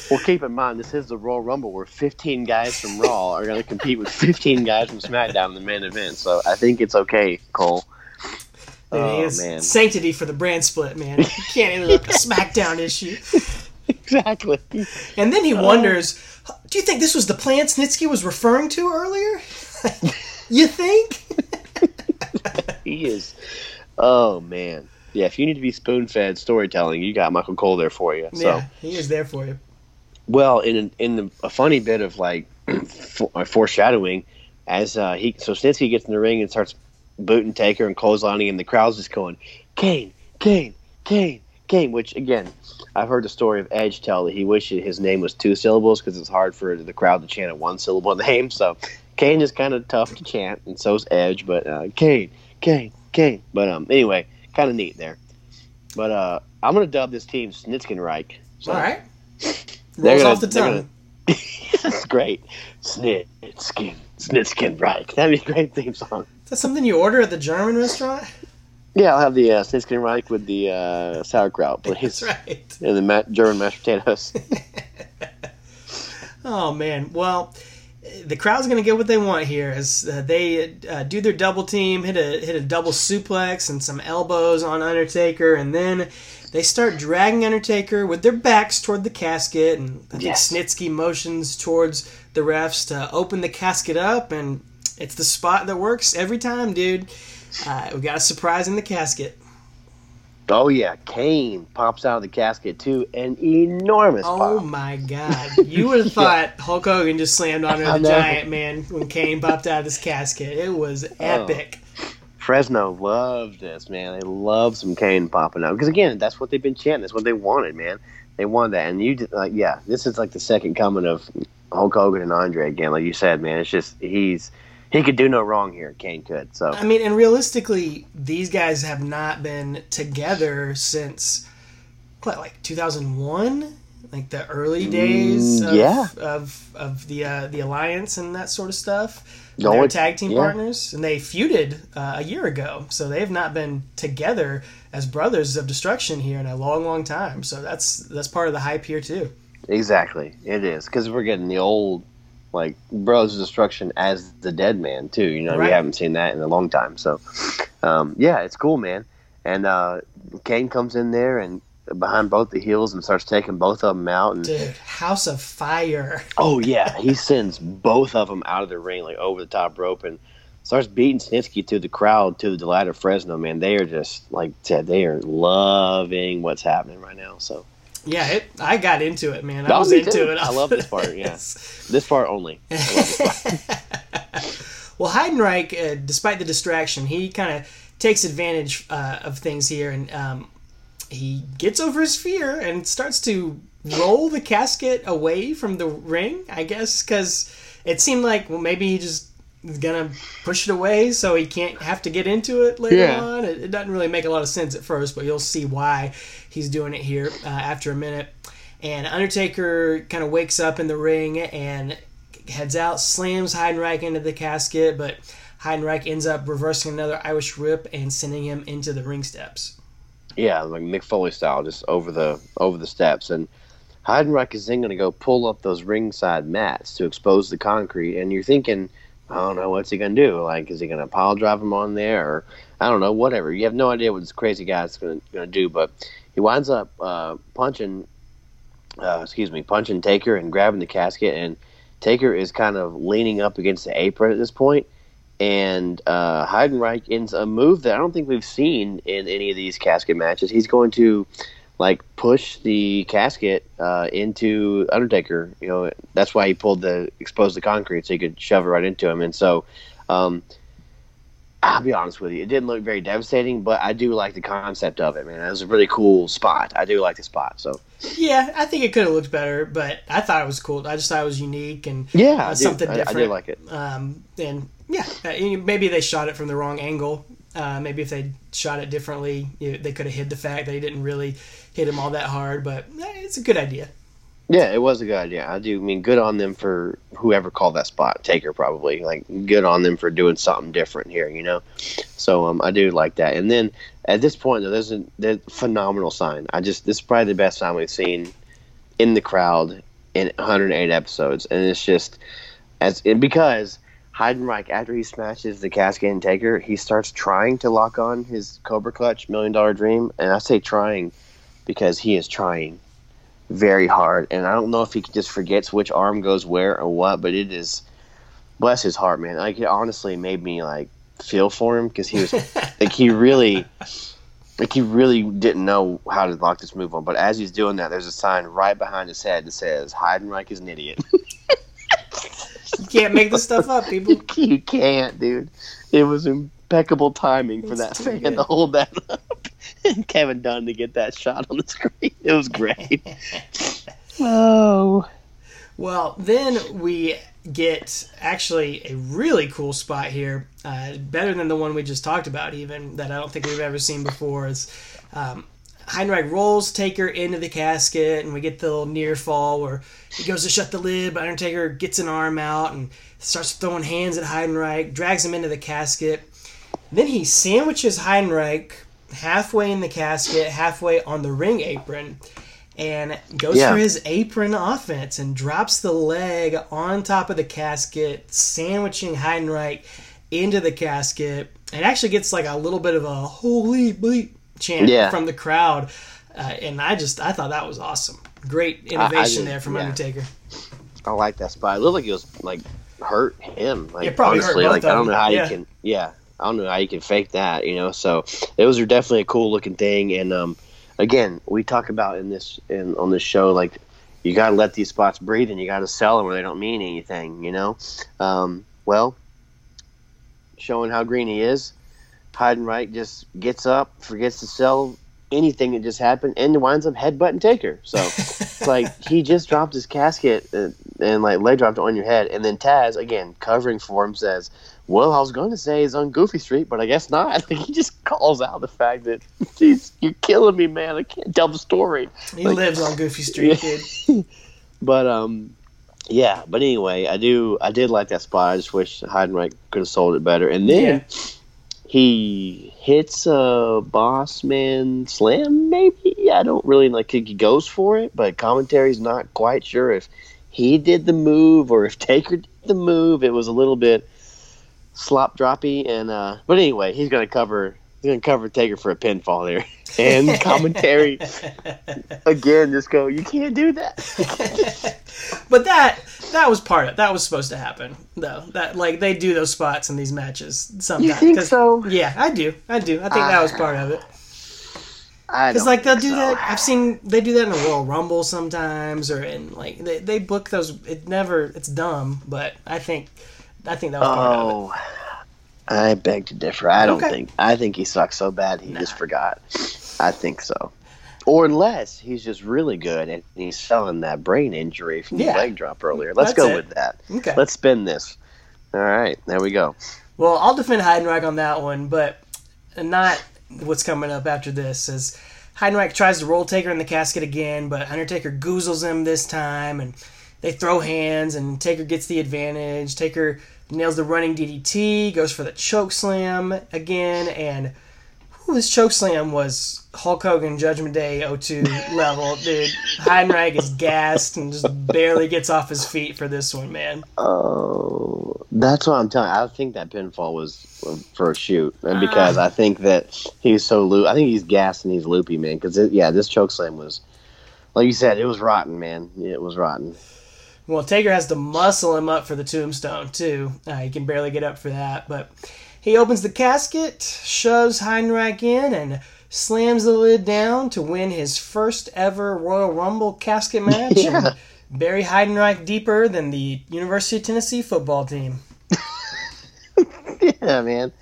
Well, keep in mind, this is the Royal Rumble where 15 guys from Raw are going to compete with 15 guys from SmackDown in the main event. So I think it's okay, Cole. He Oh, has man. sanctity for the brand split, man. You can't interrupt a SmackDown issue. Exactly. And then he uh-huh. wonders, do you think this was the plant Snitsky was referring to earlier? you think? He is. Oh, man. Yeah, if you need to be spoon fed storytelling, you got Michael Cole there for you. So. Yeah, he is there for you. Well, in in the, a funny bit of like uh, foreshadowing, as uh, he so Snitsky gets in the ring and starts booting Taker and clotheslining, and the crowd's just going, Kane, Kane, Kane, Kane. Which again, I've heard the story of Edge tell that he wishes his name was two syllables because it's hard for the crowd to chant a one syllable name. So Kane is kind of tough to chant, and so's Edge. But uh, Kane, Kane, Kane. But um, anyway, kind of neat there. But uh, I'm gonna dub this team Snitskenreich. So, All right. Rolls gonna- off the tongue. That's great. Snitskin, Snitskin, right. That'd be a great theme song. Is that something you order at the German restaurant? Yeah, I'll have the uh, Snitsky Reich with the uh, sauerkraut, please. That's right. And the ma- German mashed potatoes. Oh man, well, the crowd's gonna get what they want here as uh, they uh, do their double team, hit a hit a double suplex and some elbows on Undertaker, and then they start dragging Undertaker with their backs toward the casket, and I think Yes. Snitsky motions towards the refs to open the casket up, and it's the spot that works every time, dude. Uh, we got a surprise in the casket. Oh yeah, Kane pops out of the casket too, an enormous Oh pop. my god. You would have thought Hulk Hogan just slammed onto the giant man when Kane popped out of his casket. It was oh. epic. Fresno loved this, man. They love some Kane popping out because again, that's what they've been chanting. That's what they wanted, man. They wanted that, and you, did- like, yeah, this is like the second coming of Hulk Hogan and Andre again. Like you said, man, it's just he's he could do no wrong here. Kane could. So I mean, and realistically, these guys have not been together since what, like 2001, like the early days Mm, of, yeah. of of the uh, the alliance and that sort of stuff. No, They're tag team yeah. partners, and they feuded uh, a year ago, so they have not been together as brothers of destruction here in a long, long time. So that's that's part of the hype here too. Exactly, it is because we're getting the old like Bros of Destruction as the Dead Man too. You know, Right. we haven't seen that in a long time. So, um, yeah, it's cool, man. And uh, Kane comes in there and behind both the heels and starts taking both of them out. And Dude, House of Fire. oh yeah, he sends both of them out of the ring like over the top rope and starts beating Snitsky to the crowd to the delight of Fresno. Man, they are just like said, they are loving what's happening right now. So Yeah, it, I got into it, man. I was into too. it. I love this part, yeah. this part only. This part. well, Heidenreich, uh, despite the distraction, he kind of takes advantage uh, of things here, and um, he gets over his fear and starts to roll the casket away from the ring. I guess because it seemed like well, maybe he just is gonna push it away so he can't have to get into it later Yeah. on. It, it doesn't really make a lot of sense at first, but you'll see why he's doing it here uh, after a minute. And Undertaker kind of wakes up in the ring and heads out, slams Heidenreich into the casket, but Heidenreich ends up reversing another Irish whip and sending him into the ring steps. Yeah, like Mick Foley style, just over the over the steps. And Heidenreich is then going to go pull up those ringside mats to expose the concrete. And you're thinking, I don't know, what's he going to do? Like, is he going to pile drive him on there, or I don't know, whatever. You have no idea what this crazy guy's going to do. But he winds up uh, punching, uh, excuse me, punching Taker and grabbing the casket. And Taker is kind of leaning up against the apron at this point and uh, Heidenreich ends a move that I don't think we've seen in any of these casket matches. He's going to like push the casket uh, into Undertaker. You know, that's why he pulled the exposed the concrete so he could shove it right into him. And so, um, I'll be honest with you, it didn't look very devastating, but I do like the concept of it, man. It was a really cool spot. I do like the spot. So Yeah, I think it could have looked better, but I thought it was cool. I just thought it was unique and yeah, uh, something did, I, I different. did like it. Um, and yeah, uh, maybe they shot it from the wrong angle. Uh, maybe if they shot it differently, you know, they could have hid the fact that he didn't really hit him all that hard. But eh, it's a good idea. Yeah, it was a good idea. I do mean good on them for whoever called that spot. Taker probably. Like good on them for doing something different here, you know. So um I do like that. And then at this point though, there's a there's a phenomenal sign. I just this is probably the best sign we've seen in the crowd in 108 episodes. And it's just as and because Heidenreich after he smashes the casket and Taker, he starts trying to lock on his Cobra Clutch Million Dollar Dream. And I say trying because he is trying very hard, and I don't know if he just forgets which arm goes where or what, but it is bless his heart, man. Like it honestly made me like feel for him because he was like he really like he really didn't know how to lock this move on. But as he's doing that, there's a sign right behind his head that says Heidenreich is an idiot. You can't make this stuff up, people. you can't, dude. It was impeccable timing for It's that too fan good. to hold that up. And Kevin Dunn to get that shot on the screen. It was great. oh. Well, then we get actually a really cool spot here, uh, better than the one we just talked about, even that I don't think we've ever seen before. Is um, Heidenreich rolls Taker into the casket, and we get the little near fall where he goes to shut the lid, but Undertaker gets an arm out and starts throwing hands at Heidenreich, drags him into the casket. Then he sandwiches Heidenreich halfway in the casket, halfway on the ring apron, and goes Yeah. for his apron offense and drops the leg on top of the casket, sandwiching Heidenreich into the casket. It actually gets like a little bit of a holy bleep chant Yeah. from the crowd. Uh, and I just, I thought that was awesome. Great innovation did, there from yeah. Undertaker. I like that spot. It looked like it was like hurt him. Like It probably hurt honestly, both like I don't know how you can. Yeah, I don't know how you can fake that. You know, so it was definitely a cool looking thing. And um, again, we talk about in this in on this show like you got to let these spots breathe and you got to sell them where they don't mean anything. You know, um, well, showing how green he is, Heidenreich just gets up, forgets to sell anything that just happened, and winds up headbutting Taker. So it's like he just dropped his casket and, and like leg dropped it on your head, and then Taz again covering for him says, "Well, I was going to say he's on Goofy Street, but I guess not." Like he just calls out the fact that, "Jeez, you're killing me, man. I can't tell the story." He Like- lives on Goofy Street, dude. But um, yeah. But anyway, I do. I did like that spot. I just wish Heidenreich could have sold it better. And then he hits a boss man slam. Maybe I don't really like. He goes for it, but commentary's not quite sure if he did the move or if Taker did the move. It was a little bit slop droppy. And uh, but anyway, he's gonna cover. He's gonna cover Taker for a pinfall there. And commentary again, just go. You can't do that. but that that was part of that was supposed to happen though. That like they do those spots in these matches sometimes. You think so? Yeah, I do. I do. I think that was ah. part of it. I Because like they'll do so. that. I've seen they do that in a Royal Rumble sometimes, or in like they, they book those. It never. It's dumb, but I think I think that was part of it. Oh. I beg to differ. I don't Okay. think. I think he sucks so bad he just forgot. I think so. Or unless he's just really good and he's selling that brain injury from Yeah. the leg drop earlier. Let's That's go it. with that. Okay. Let's spin this. All right, there we go. Well, I'll defend Heidenreich on that one, but not what's coming up after this. As Heidenreich tries to roll Taker in the casket again, but Undertaker goozles him this time, and they throw hands, and Taker gets the advantage. Taker nails the running DDT, goes for the choke slam again, and whew, this choke slam was Hulk Hogan Judgment Day 02 level, dude. Heidenreich is gassed and just barely gets off his feet for this one, man. Oh, that's what I'm telling. You. I think that pinfall was for a shoot, and uh-huh. because I think that he's so loop. I think he's gassed and he's loopy, man. Because yeah, this choke slam was, like you said, it was rotten, man. It was rotten. Well, Taker has to muscle him up for the tombstone too. Uh, he can barely get up for that, but he opens the casket, shoves Heidenreich in, and slams the lid down to win his first ever Royal Rumble casket match Yeah. and bury Heidenreich deeper than the University of Tennessee football team. yeah, man.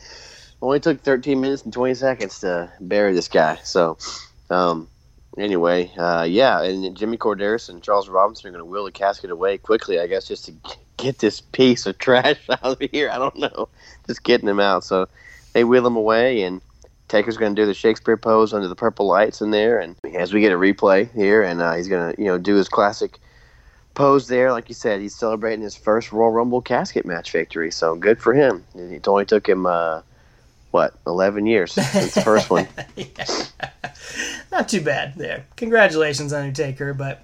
Only took 13 minutes and 20 seconds to bury this guy. So, um, anyway, uh, yeah, and Jimmy Korderas and Charles Robinson are going to wheel the casket away quickly, I guess, just to get this piece of trash out of here. I don't know. Just getting him out. So they wheel him away, and Taker's going to do the Shakespeare pose under the purple lights in there. And as we get a replay here, and uh, he's going to, you know, do his classic pose there. Like you said, he's celebrating his first Royal Rumble casket match victory. So good for him. It only took him, uh, what, 11 years since the first one. Not too bad there. Congratulations, Undertaker. But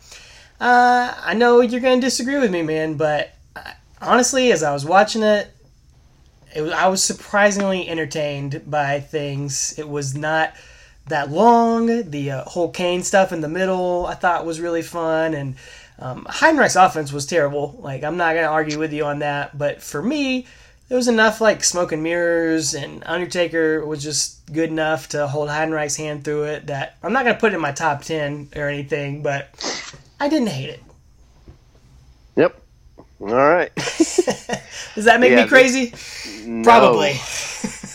uh, I know you're going to disagree with me, man. But uh, honestly, as I was watching it, it I was surprisingly entertained by things. It was not that long. The uh, whole Kane stuff in the middle I thought was really fun. And um, Heidenreich's offense was terrible. Like, I'm not going to argue with you on that. But for me, there was enough like smoke and mirrors, and Undertaker was just good enough to hold Heidenreich's hand through it. That I'm not gonna put it in my top ten or anything, but I didn't hate it. Yep. All right. Does that make Yeah, me crazy? No. Probably.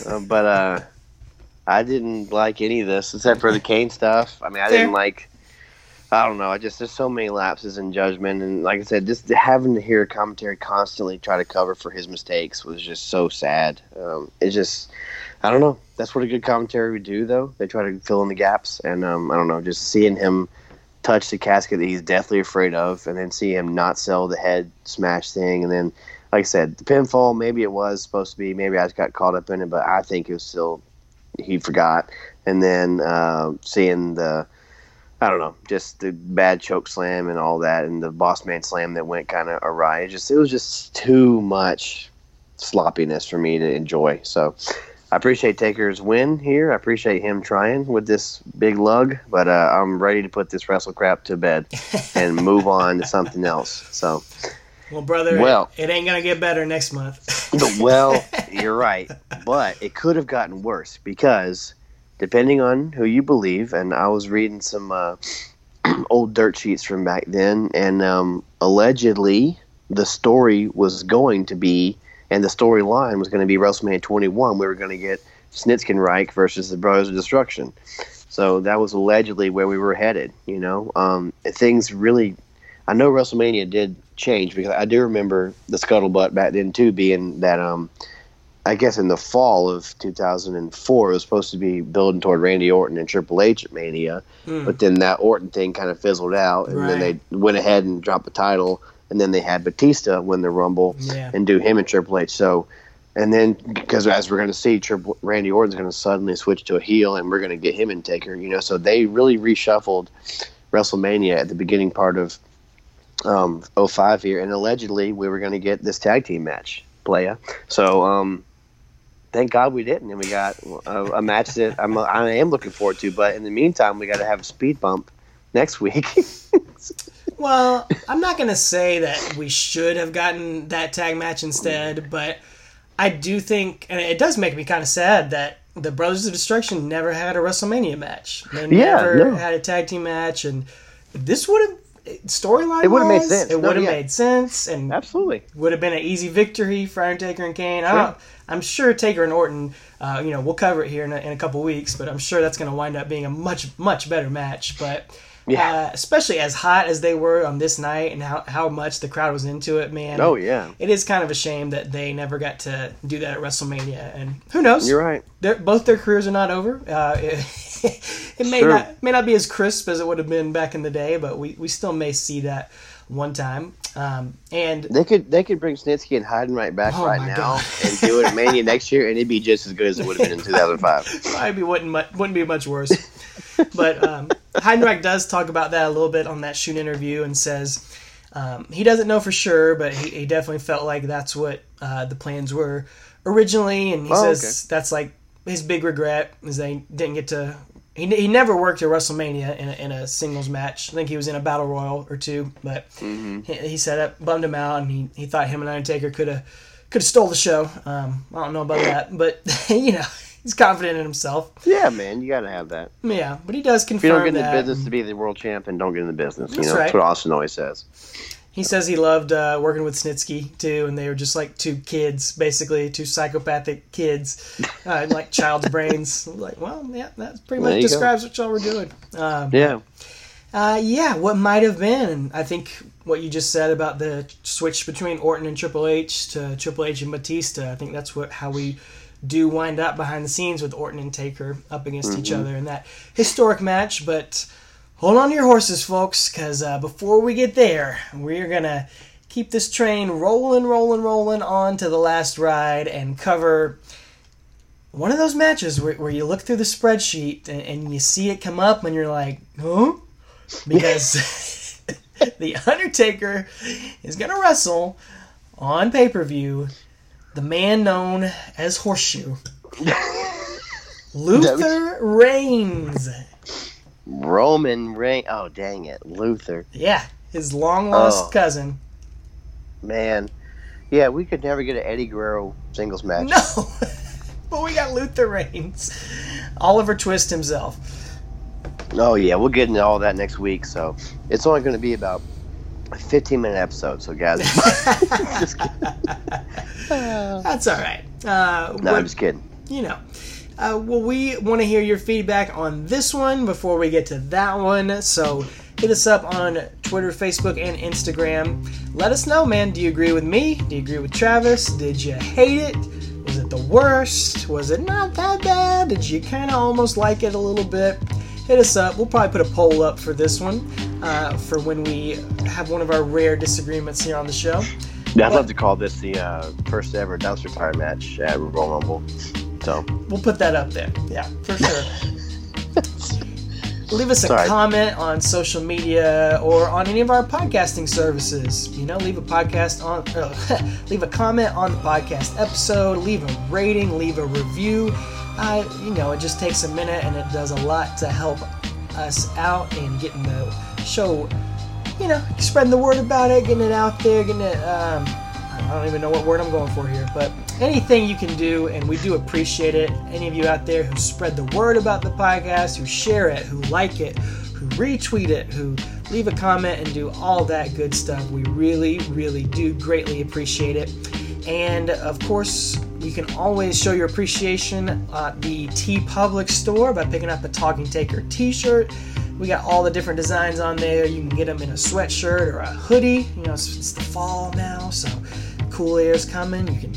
Uh, but uh, I didn't like any of this except for the Kane stuff. I mean, I Fair. didn't like. I don't know. I just there's so many lapses in judgment, and like I said, just having to hear commentary constantly try to cover for his mistakes was just so sad. Um, it's just, I don't know. That's what a good commentary would do, though. They try to fill in the gaps, and um, I don't know. Just seeing him touch the casket that he's deathly afraid of, and then see him not sell the head smash thing, and then like I said, the pinfall. Maybe it was supposed to be. Maybe I just got caught up in it, but I think it was still he forgot. And then uh, seeing the, I don't know, just the bad choke slam and all that, and the boss man slam that went kind of awry. It just it was just too much sloppiness for me to enjoy. So I appreciate Taker's win here. I appreciate him trying with this big lug, but uh, I'm ready to put this wrestle crap to bed and move on to something else. So, Well, brother, Well- it, it ain't gonna get better next month. well, you're right, but it could have gotten worse because depending on who you believe, and I was reading some uh, old dirt sheets from back then, and um, allegedly the story was going to be, and the storyline was going to be WrestleMania 21. We were going to get Snitskenreich versus the Brothers of Destruction. So that was allegedly where we were headed. You know, um, things really. I know WrestleMania did change because I do remember the scuttlebutt back then too, being that um, I guess in the fall of 2004 it was supposed to be building toward Randy Orton and Triple H at Mania, Hmm. but then that Orton thing kind of fizzled out, and then they went ahead and dropped the title, and then they had Batista win the Rumble Yeah. and do him and Triple H. So, and then because as we're going to see, Triple Randy Orton's going to suddenly switch to a heel, and we're going to get him and Taker. You know, so they really reshuffled WrestleMania at the beginning part of um, 05 here, and allegedly we were going to get this tag team match, playa. So, um, thank God we didn't, and we got a, a match that I'm I am looking forward to. But in the meantime, we got to have a speed bump next week. Well, I'm not gonna say that we should have gotten that tag match instead, but I do think, and it does make me kind of sad that the Brothers of Destruction never had a WrestleMania match. They Yeah, never no. had a tag team match, and this would have storyline. It would've made sense. It No, would have yeah. made sense, and Absolutely. would have been an easy victory for Undertaker and Kane. I don't, I'm sure Taker and Orton, uh, you know, we'll cover it here in a, in a couple weeks, but I'm sure that's going to wind up being a much, much better match. But Yeah. uh, especially as hot as they were on this night and how, how much the crowd was into it, man. Oh yeah, It is kind of a shame that they never got to do that at WrestleMania. And who knows? you're right. They're, both their careers are not over. Uh, it, it may Sure. not may not be as crisp as it would have been back in the day, but we, we still may see that one time. Um, and They could they could bring Snitsky and Heidenreich back Oh, right now God. and do it at Mania next year, and it'd be just as good as it would have been in 2005. probably wouldn't mu- wouldn't be much worse. but um, Heidenreich does talk about that a little bit on that shoot interview and says um, he doesn't know for sure, but he, he definitely felt like that's what uh, the plans were originally, and he Oh, says that's like his big regret is they didn't get to. He, he never worked at WrestleMania in a, in a singles match. I think he was in a battle royal or two, but Mm-hmm. he, he said that bummed him out, and he, he thought him and Undertaker could have could have stole the show. Um, I don't know about that, but you know he's confident in himself. yeah, man, you got to have that. Yeah, but he does If you don't get in the business to be the world champ, then don't get in the business. You That's know, right. that's what Austin always says. He says he loved uh, working with Snitsky too, and they were just like two kids, basically two psychopathic kids, uh, like child's brains. Like, well, yeah, that pretty much you go. describes what y'all were doing. Um, Yeah, uh, yeah, what might have been, I think what you just said about the switch between Orton and Triple H to Triple H and Batista. I think that's what how we do wind up behind the scenes with Orton and Taker up against each other in that historic match. But hold on to your horses, folks, because uh, before we get there, we're gonna keep this train rolling, rolling, rolling on to the last ride and cover one of those matches where, where you look through the spreadsheet and, and you see it come up and you're like, huh? Because The Undertaker is going to wrestle on pay per view the man known as Horshu. Luther Reigns. Roman Reigns. Oh, dang it, Luther, Yeah, his long lost Oh. cousin. man. Yeah, we could never get an Eddie Guerrero singles match. No! but we got Luther Reigns. Oliver Twist himself. Oh yeah, we'll get into all that next week. So it's only going to be about a 15 minute episode. So guys. That's all right. Uh, no, I'm just kidding. you know. Uh, well, we want to hear your feedback on this one before we get to that one. So hit us up on Twitter, Facebook, and Instagram. Let us know, man. Do you agree with me? Do you agree with Travis? Did you hate it? Was it the worst? Was it not that bad? Did you kind of almost like it a little bit? Hit us up. We'll probably put a poll up for this one uh, for when we have one of our rare disagreements here on the show. Yeah, I'd love to call this the uh, first ever dumpster fire match at Royal Rumble. So We'll put that up there. Yeah, for sure. Leave us a Sorry. comment on social media or on any of our podcasting services. You know, leave a podcast on, uh, leave a comment on the podcast episode. Leave a rating. Leave a review. Uh, you know, it just takes a minute and it does a lot to help us out in getting the show. You know, spreading the word about it, getting it out there, getting it. Um, I don't even know what word I'm going for here, but anything you can do, and we do appreciate it. Any of you out there who spread the word about the podcast, who share it, who like it, who retweet it, who leave a comment and do all that good stuff, we really, really do greatly appreciate it. And of course, you can always show your appreciation at the TeePublic store by picking up a Talking Taker t shirt. We got all the different designs on there. You can get them in a sweatshirt or a hoodie. You know, it's, it's the fall now, so cool air's coming. You can,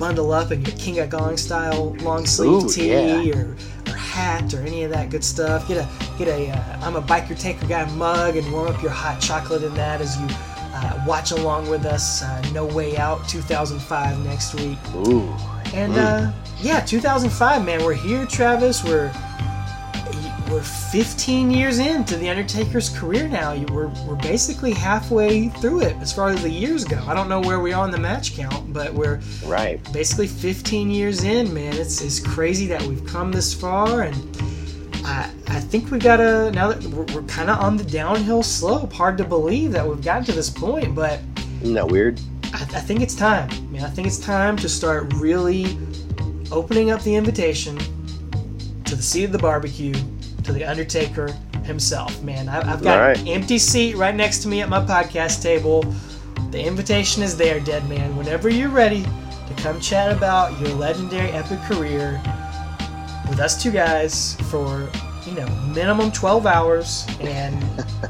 bundle up in your King of Gong style long sleeve Ooh, tee yeah. or, or hat or any of that good stuff. Get a get a uh, I'm a biker taker guy mug and warm up your hot chocolate in that as you uh, watch along with us. Uh, no Way Out 2005 next week. ooh, And uh, yeah, 2005, man, we're here, Travis. We're we're 15 years into the Undertaker's career now. You- We're we're basically halfway through it as far as the years go. I don't know where we are on the match count, but we're right. basically 15 years in, man. It's it's crazy that we've come this far, and I I think we gotta now that we're, we're kind of on the downhill slope. Hard to believe that we've gotten to this point, but. Isn't that weird? I, I think it's time. Man, I think it's time to start really opening up the invitation to the seat of the barbecue, to the Undertaker himself. Man, I, I've got right. an empty seat right next to me at my podcast table. The invitation is there, dead man. Whenever you're ready to come chat about your legendary epic career with us two guys for you know minimum 12 hours and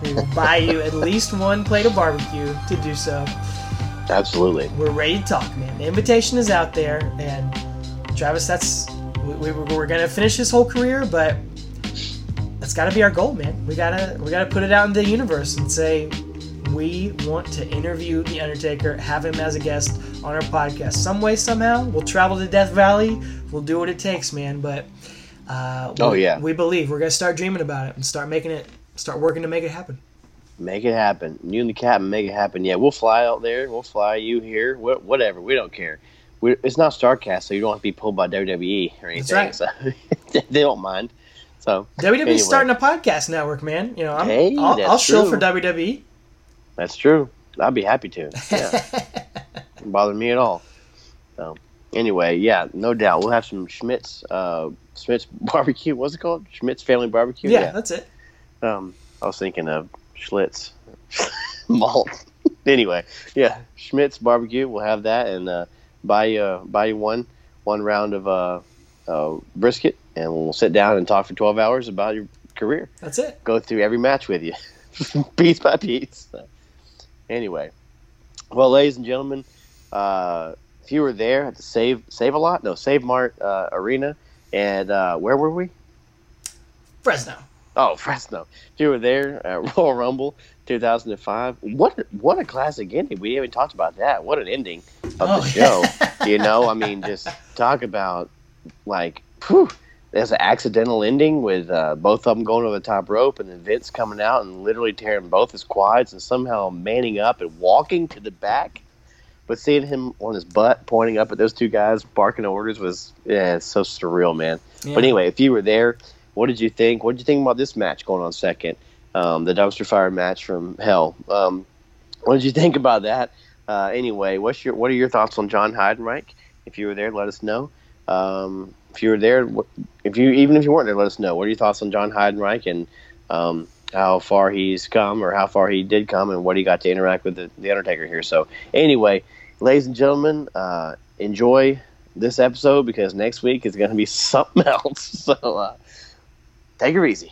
we will buy you at least one plate of barbecue to do so Absolutely. we're ready to talk, man. The invitation is out there, and Travis, that's we, we, we're gonna finish his whole career, but that's got to be our goal, man. We gotta we gotta put it out in the universe and say we want to interview the Undertaker, have him as a guest on our podcast, some way, somehow. We'll travel to Death Valley. We'll do what it takes, man. But uh, Oh, we- yeah. we believe we're gonna start dreaming about it and start making it, start working to make it happen. Make it happen. You and the captain make it happen. Yeah, we'll fly out there. We'll fly you here. Wh- whatever. We don't care. we it's not Starcast, so you don't have to be pulled by WWE or anything. right. So they don't mind. So WWE's Anyway. starting a podcast network, man. You know, I'm, Hey, I'll, that's I'll true. for. WWE. that's true. I'd be happy to. Yeah. Bother me at all. So anyway, yeah, no doubt we'll have some Schmitz, uh, Schmitz barbecue. What's it called? Schmitz Family Barbecue. yeah, that's it. Um, I was thinking of Schlitz malt. anyway, yeah, Schmitz barbecue. We'll have that and uh, buy uh, buy one one round of uh, uh, brisket, and we'll sit down and talk for twelve hours about your career. That's it. Go through every match with you, piece by piece. So, anyway, well, ladies and gentlemen, uh, if you were there at the Save Save a Lot, no Save Mart uh, Arena, and uh, where were we? Fresno. Oh, Fresno. If you were there at Royal Rumble 2005, what what a classic ending. We haven't talked about that. What an ending of Oh, the show. you know, I mean, just talk about like, whew, there's an accidental ending with uh, both of them going over the top rope and then Vince coming out and literally tearing both his quads and somehow manning up and walking to the back. But seeing him on his butt pointing up at those two guys barking orders was, yeah, it's so surreal, man. Yeah. But anyway, if you were there, what did you think? What did you think about this match going on second? Um, the dumpster fire match from hell. Um, what did you think about that? Uh, anyway, what's your what are your thoughts on John Heidenreich? If you were there, let us know. Um, if you were there, if you even if you weren't there, let us know. What are your thoughts on John Heidenreich and um, how far he's come, or how far he did come, and what he got to interact with the, the Undertaker here? So anyway, ladies and gentlemen, uh, enjoy this episode because next week is going to be something else. So uh, take it easy.